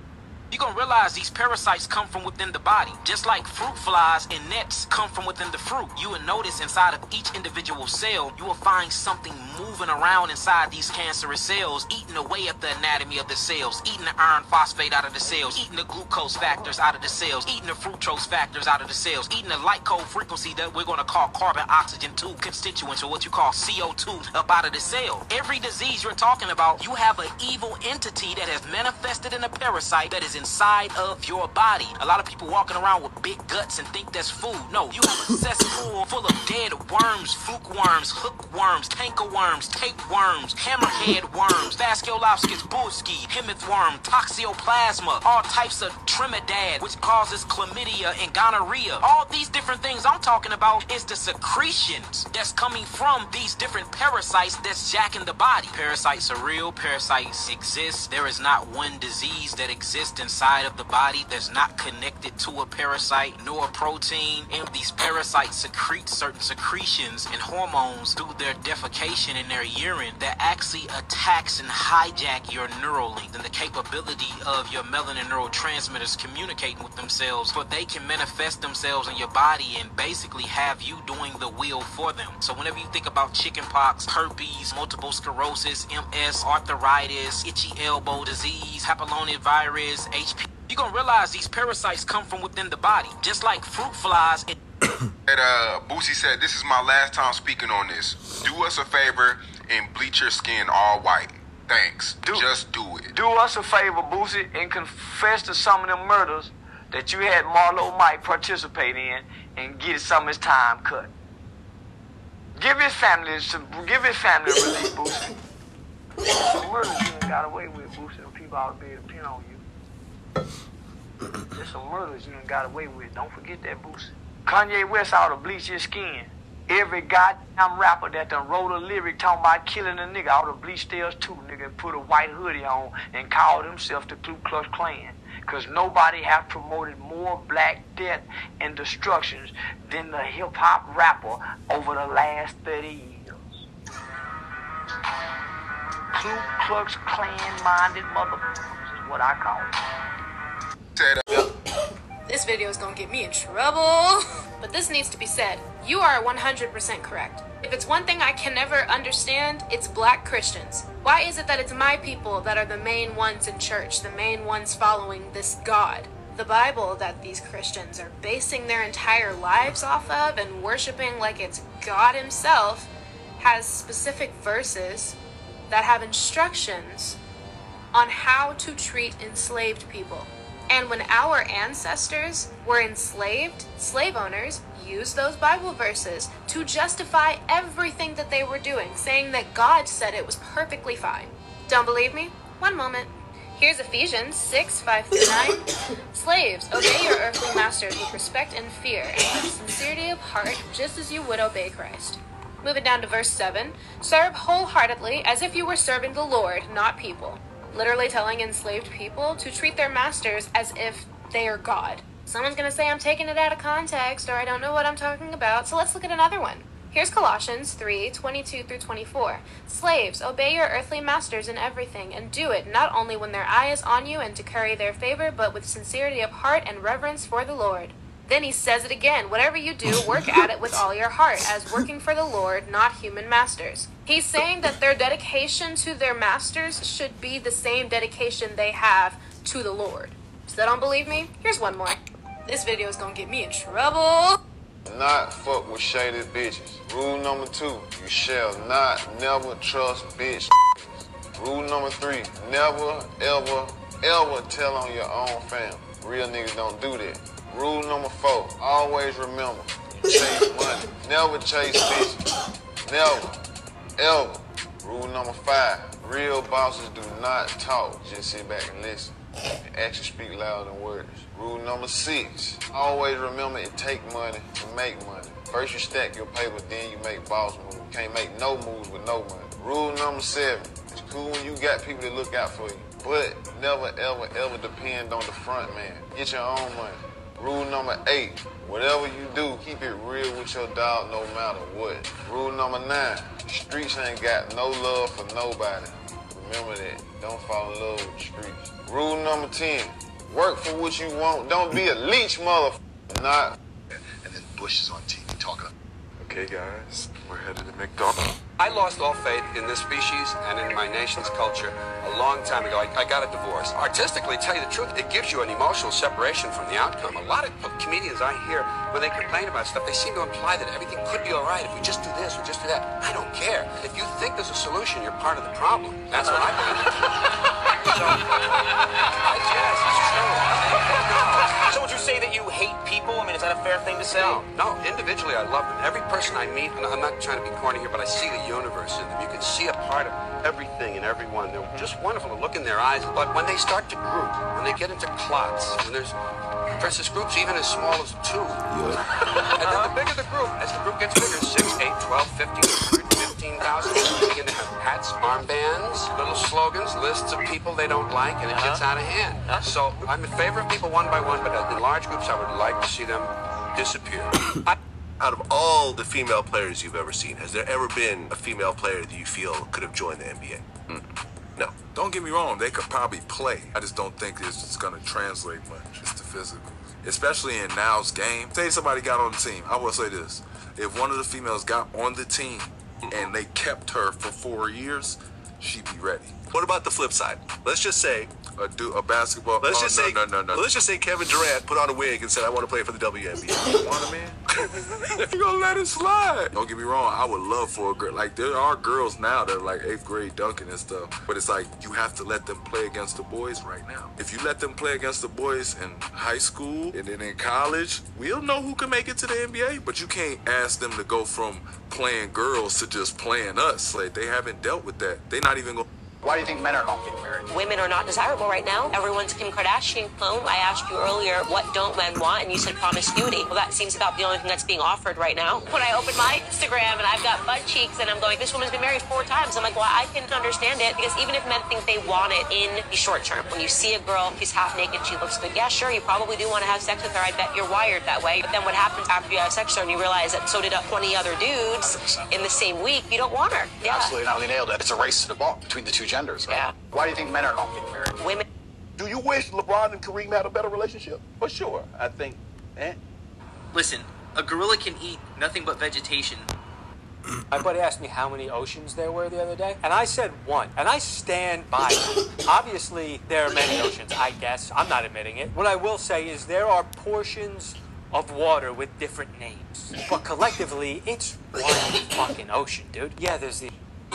You're gonna realize these parasites come from within the body. Just like fruit flies and nets come from within the fruit. You will notice inside of each individual cell, you will find something moving around inside these cancerous cells, eating away at the anatomy of the cells, eating the iron phosphate out of the cells, eating the glucose factors out of the cells, eating the fructose factors out of the cells, eating the light cold frequency that we're gonna call carbon oxygen 2 constituents or what you call CO2 up out of the cell. Every disease you're talking about, you have an evil entity that has manifested in a parasite that is inside of your body. A lot of people walking around with big guts and think that's food. No, you have a cesspool full of dead worms, fluke worms, hook worms, tanker worms, tapeworms, hammerhead worms, fasciolopsis, buski, hemith worm, toxoplasma, all types of trimidad, which causes chlamydia and gonorrhea. All these different things I'm talking about is the secretions that's coming from these different parasites that's jacking the body. Parasites are real, parasites exist. There is not one disease that exists inside of the body that's not connected to a parasite nor a protein. And these parasites secrete certain secretions and hormones through their defecation and their urine that actually attacks and hijack your neural link and the capability of your melanin neurotransmitters communicating with themselves, but they can manifest themselves in your body and basically have you doing the wheel for them. So whenever you think about chickenpox, herpes, multiple sclerosis, MS, arthritis, itchy elbow disease, papillonic virus, HP, you're gonna realize these parasites come from within the body, just like fruit flies. And- And uh, Boosie said, "This is my last time speaking on this. Do us a favor and bleach your skin all white. Thanks. Just do it." Do us a favor, Boosie, and confess to some of them murders that you had Marlo Mike participate in and get some of his time cut. Give his family some, give his family a relief, Boosie. Some murders you ain't got away with, Boosie, and people ought to be able to pin on you. There's some murders you ain't got away with. Don't forget that, Boosie. Kanye West ought to bleach his skin. Every goddamn rapper that done wrote a lyric talking about killing a nigga ought to bleach theirs too, nigga, and put a white hoodie on and call themselves the Ku Klux Klan. Cause nobody have promoted more black death and destructions than the hip hop rapper over the last 30 years. Ku Klux Klan minded motherfuckers is what I call it. This video is gonna get me in trouble. But this needs to be said. You are 100% correct. If it's one thing I can never understand, it's black Christians. Why is it that it's my people that are the main ones in church, the main ones following this God? The Bible that these Christians are basing their entire lives off of and worshiping like it's God Himself has specific verses that have instructions on how to treat enslaved people. And when our ancestors were enslaved, slave owners used those Bible verses to justify everything that they were doing, saying that God said it was perfectly fine. Don't believe me? One moment. Here's Ephesians 6 5 through 9. Slaves, obey your earthly masters with respect and fear, and with sincerity of heart, just as you would obey Christ. Moving down to verse 7 Serve wholeheartedly as if you were serving the Lord, not people literally telling enslaved people to treat their masters as if they are God. Someone's gonna say I'm taking it out of context or I don't know what I'm talking about, so let's look at another one. Here's Colossians 3 22 through 24. Slaves, obey your earthly masters in everything, and do it not only when their eye is on you and to curry their favor, but with sincerity of heart and reverence for the Lord. Then he says it again whatever you do, work at it with all your heart, as working for the Lord, not human masters. He's saying that their dedication to their masters should be the same dedication they have to the Lord. Still don't believe me? Here's one more. This video is gonna get me in trouble. Not fuck with shaded bitches. Rule number two, you shall not never trust bitch. Rule number three, never, ever, ever tell on your own fam. Real niggas don't do that. Rule number four, always remember, chase money. Never chase bitches. Never, ever. Rule number five, real bosses do not talk. Just sit back and listen. Actions speak louder than words. Rule number six, always remember it take money to make money. First you stack your paper, then you make boss moves. Can't make no moves with no money. Rule number seven, it's cool when you got people that look out for you, but never ever ever depend on the front man. Get your own money. Rule number eight, whatever you do, keep it real with your dog no matter what. Rule number nine, streets ain't got no love for nobody. Remember that. Don't fall in love with the streets. Rule number 10, work for what you want. Don't be a leech motherfucker. Not. And then Bush is on TV talking. Okay, guys, we're headed to McDonald's. I lost all faith in this species and in my nation's culture a long time ago. I, I, got a divorce. Artistically, tell you the truth, it gives you an emotional separation from the outcome. A lot of comedians I hear, when they complain about stuff, they seem to imply that everything could be all right if we just do this or just do that. I don't care. If you think there's a solution, you're part of the problem. That's what I believe. so, I guess it's true. So would you say that you hate people? I mean, is that a fair thing to say? No, no. Individually, I love them. Every person I meet, and I'm not trying to be corny here, but I see the universe in them. You can see a part of everything and everyone. They're mm-hmm. just wonderful to look in their eyes. But when they start to group, when they get into clots, when there's versus groups even as small as two. and then the bigger the group, as the group gets bigger, 6, 8, 12, 15, 15,000, they begin to have hats, armbands, little slogans, lists of people they don't like, and it gets uh-huh. out of hand. Uh-huh. So I'm in favor of people one by one, but in large groups, I would like to see them disappear. Out of all the female players you've ever seen, has there ever been a female player that you feel could have joined the NBA? Hmm. No. Don't get me wrong, they could probably play. I just don't think it's going to translate much. It's the physical. Especially in now's game. Say somebody got on the team. I will say this. If one of the females got on the team and they kept her for four years, she'd be ready. What about the flip side? Let's just say a do a basketball. Let's oh, just no, say no, no, no. Let's just say Kevin Durant put on a wig and said, "I want to play for the WNBA." you want a man? you gonna let it slide? Don't get me wrong. I would love for a girl. Like there are girls now that are like eighth grade dunking and stuff, but it's like you have to let them play against the boys right now. If you let them play against the boys in high school and then in college, we'll know who can make it to the NBA. But you can't ask them to go from playing girls to just playing us. Like they haven't dealt with that. They're not even gonna. Why do you think men are not getting married? Women are not desirable right now. Everyone's Kim Kardashian clone. I asked you earlier, what don't men want? And you said promiscuity. Well, that seems about the only thing that's being offered right now. When I open my Instagram and I've got butt cheeks and I'm going, this woman's been married four times. I'm like, well, I can understand it because even if men think they want it in the short term, when you see a girl, she's half naked, she looks good. Yeah, sure, you probably do want to have sex with her. I bet you're wired that way. But then what happens after you have sex with her and you realize that so did 20 other dudes in the same week, you don't want her. Yeah. Absolutely, not. They nailed it. It's a race to the bottom between the two genders. Right? Yeah. Why do you think men are not getting married? Women. Do you wish LeBron and Kareem had a better relationship? For sure. I think. Eh. Listen, a gorilla can eat nothing but vegetation. My buddy asked me how many oceans there were the other day, and I said one, and I stand by it. Obviously, there are many oceans, I guess. I'm not admitting it. What I will say is there are portions of water with different names, but collectively, it's one fucking ocean, dude. Yeah, there's the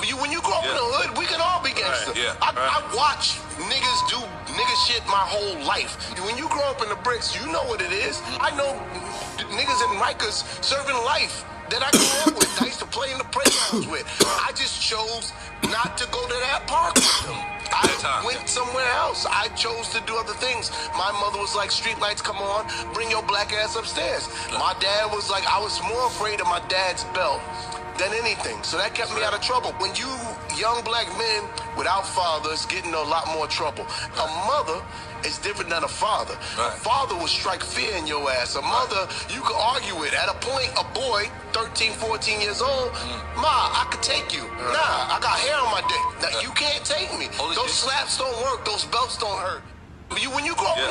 you, when you grow up in the hood, we can all be gangsters. Right, yeah, I, right. I watch niggas do nigga shit my whole life. When you grow up in the bricks, you know what it is. I know niggas in Rikers serving life that I grew up with. I used to play in the playgrounds with. I just chose not to go to that park with them. I went somewhere else. I chose to do other things. My mother was like, street lights come on, bring your black ass upstairs. My dad was like, I was more afraid of my dad's belt than anything. So that kept me out of trouble. When you young black men without fathers get in a lot more trouble. A mother is different than a father. A father will strike fear in your ass. A mother, you can argue with. At a point, a boy, 13, 14 years old, Mm. ma, I could take you. Nah, I got hair on my dick. Now, you can't take me. Those slaps don't work. Those belts don't hurt. You, when you grow up in a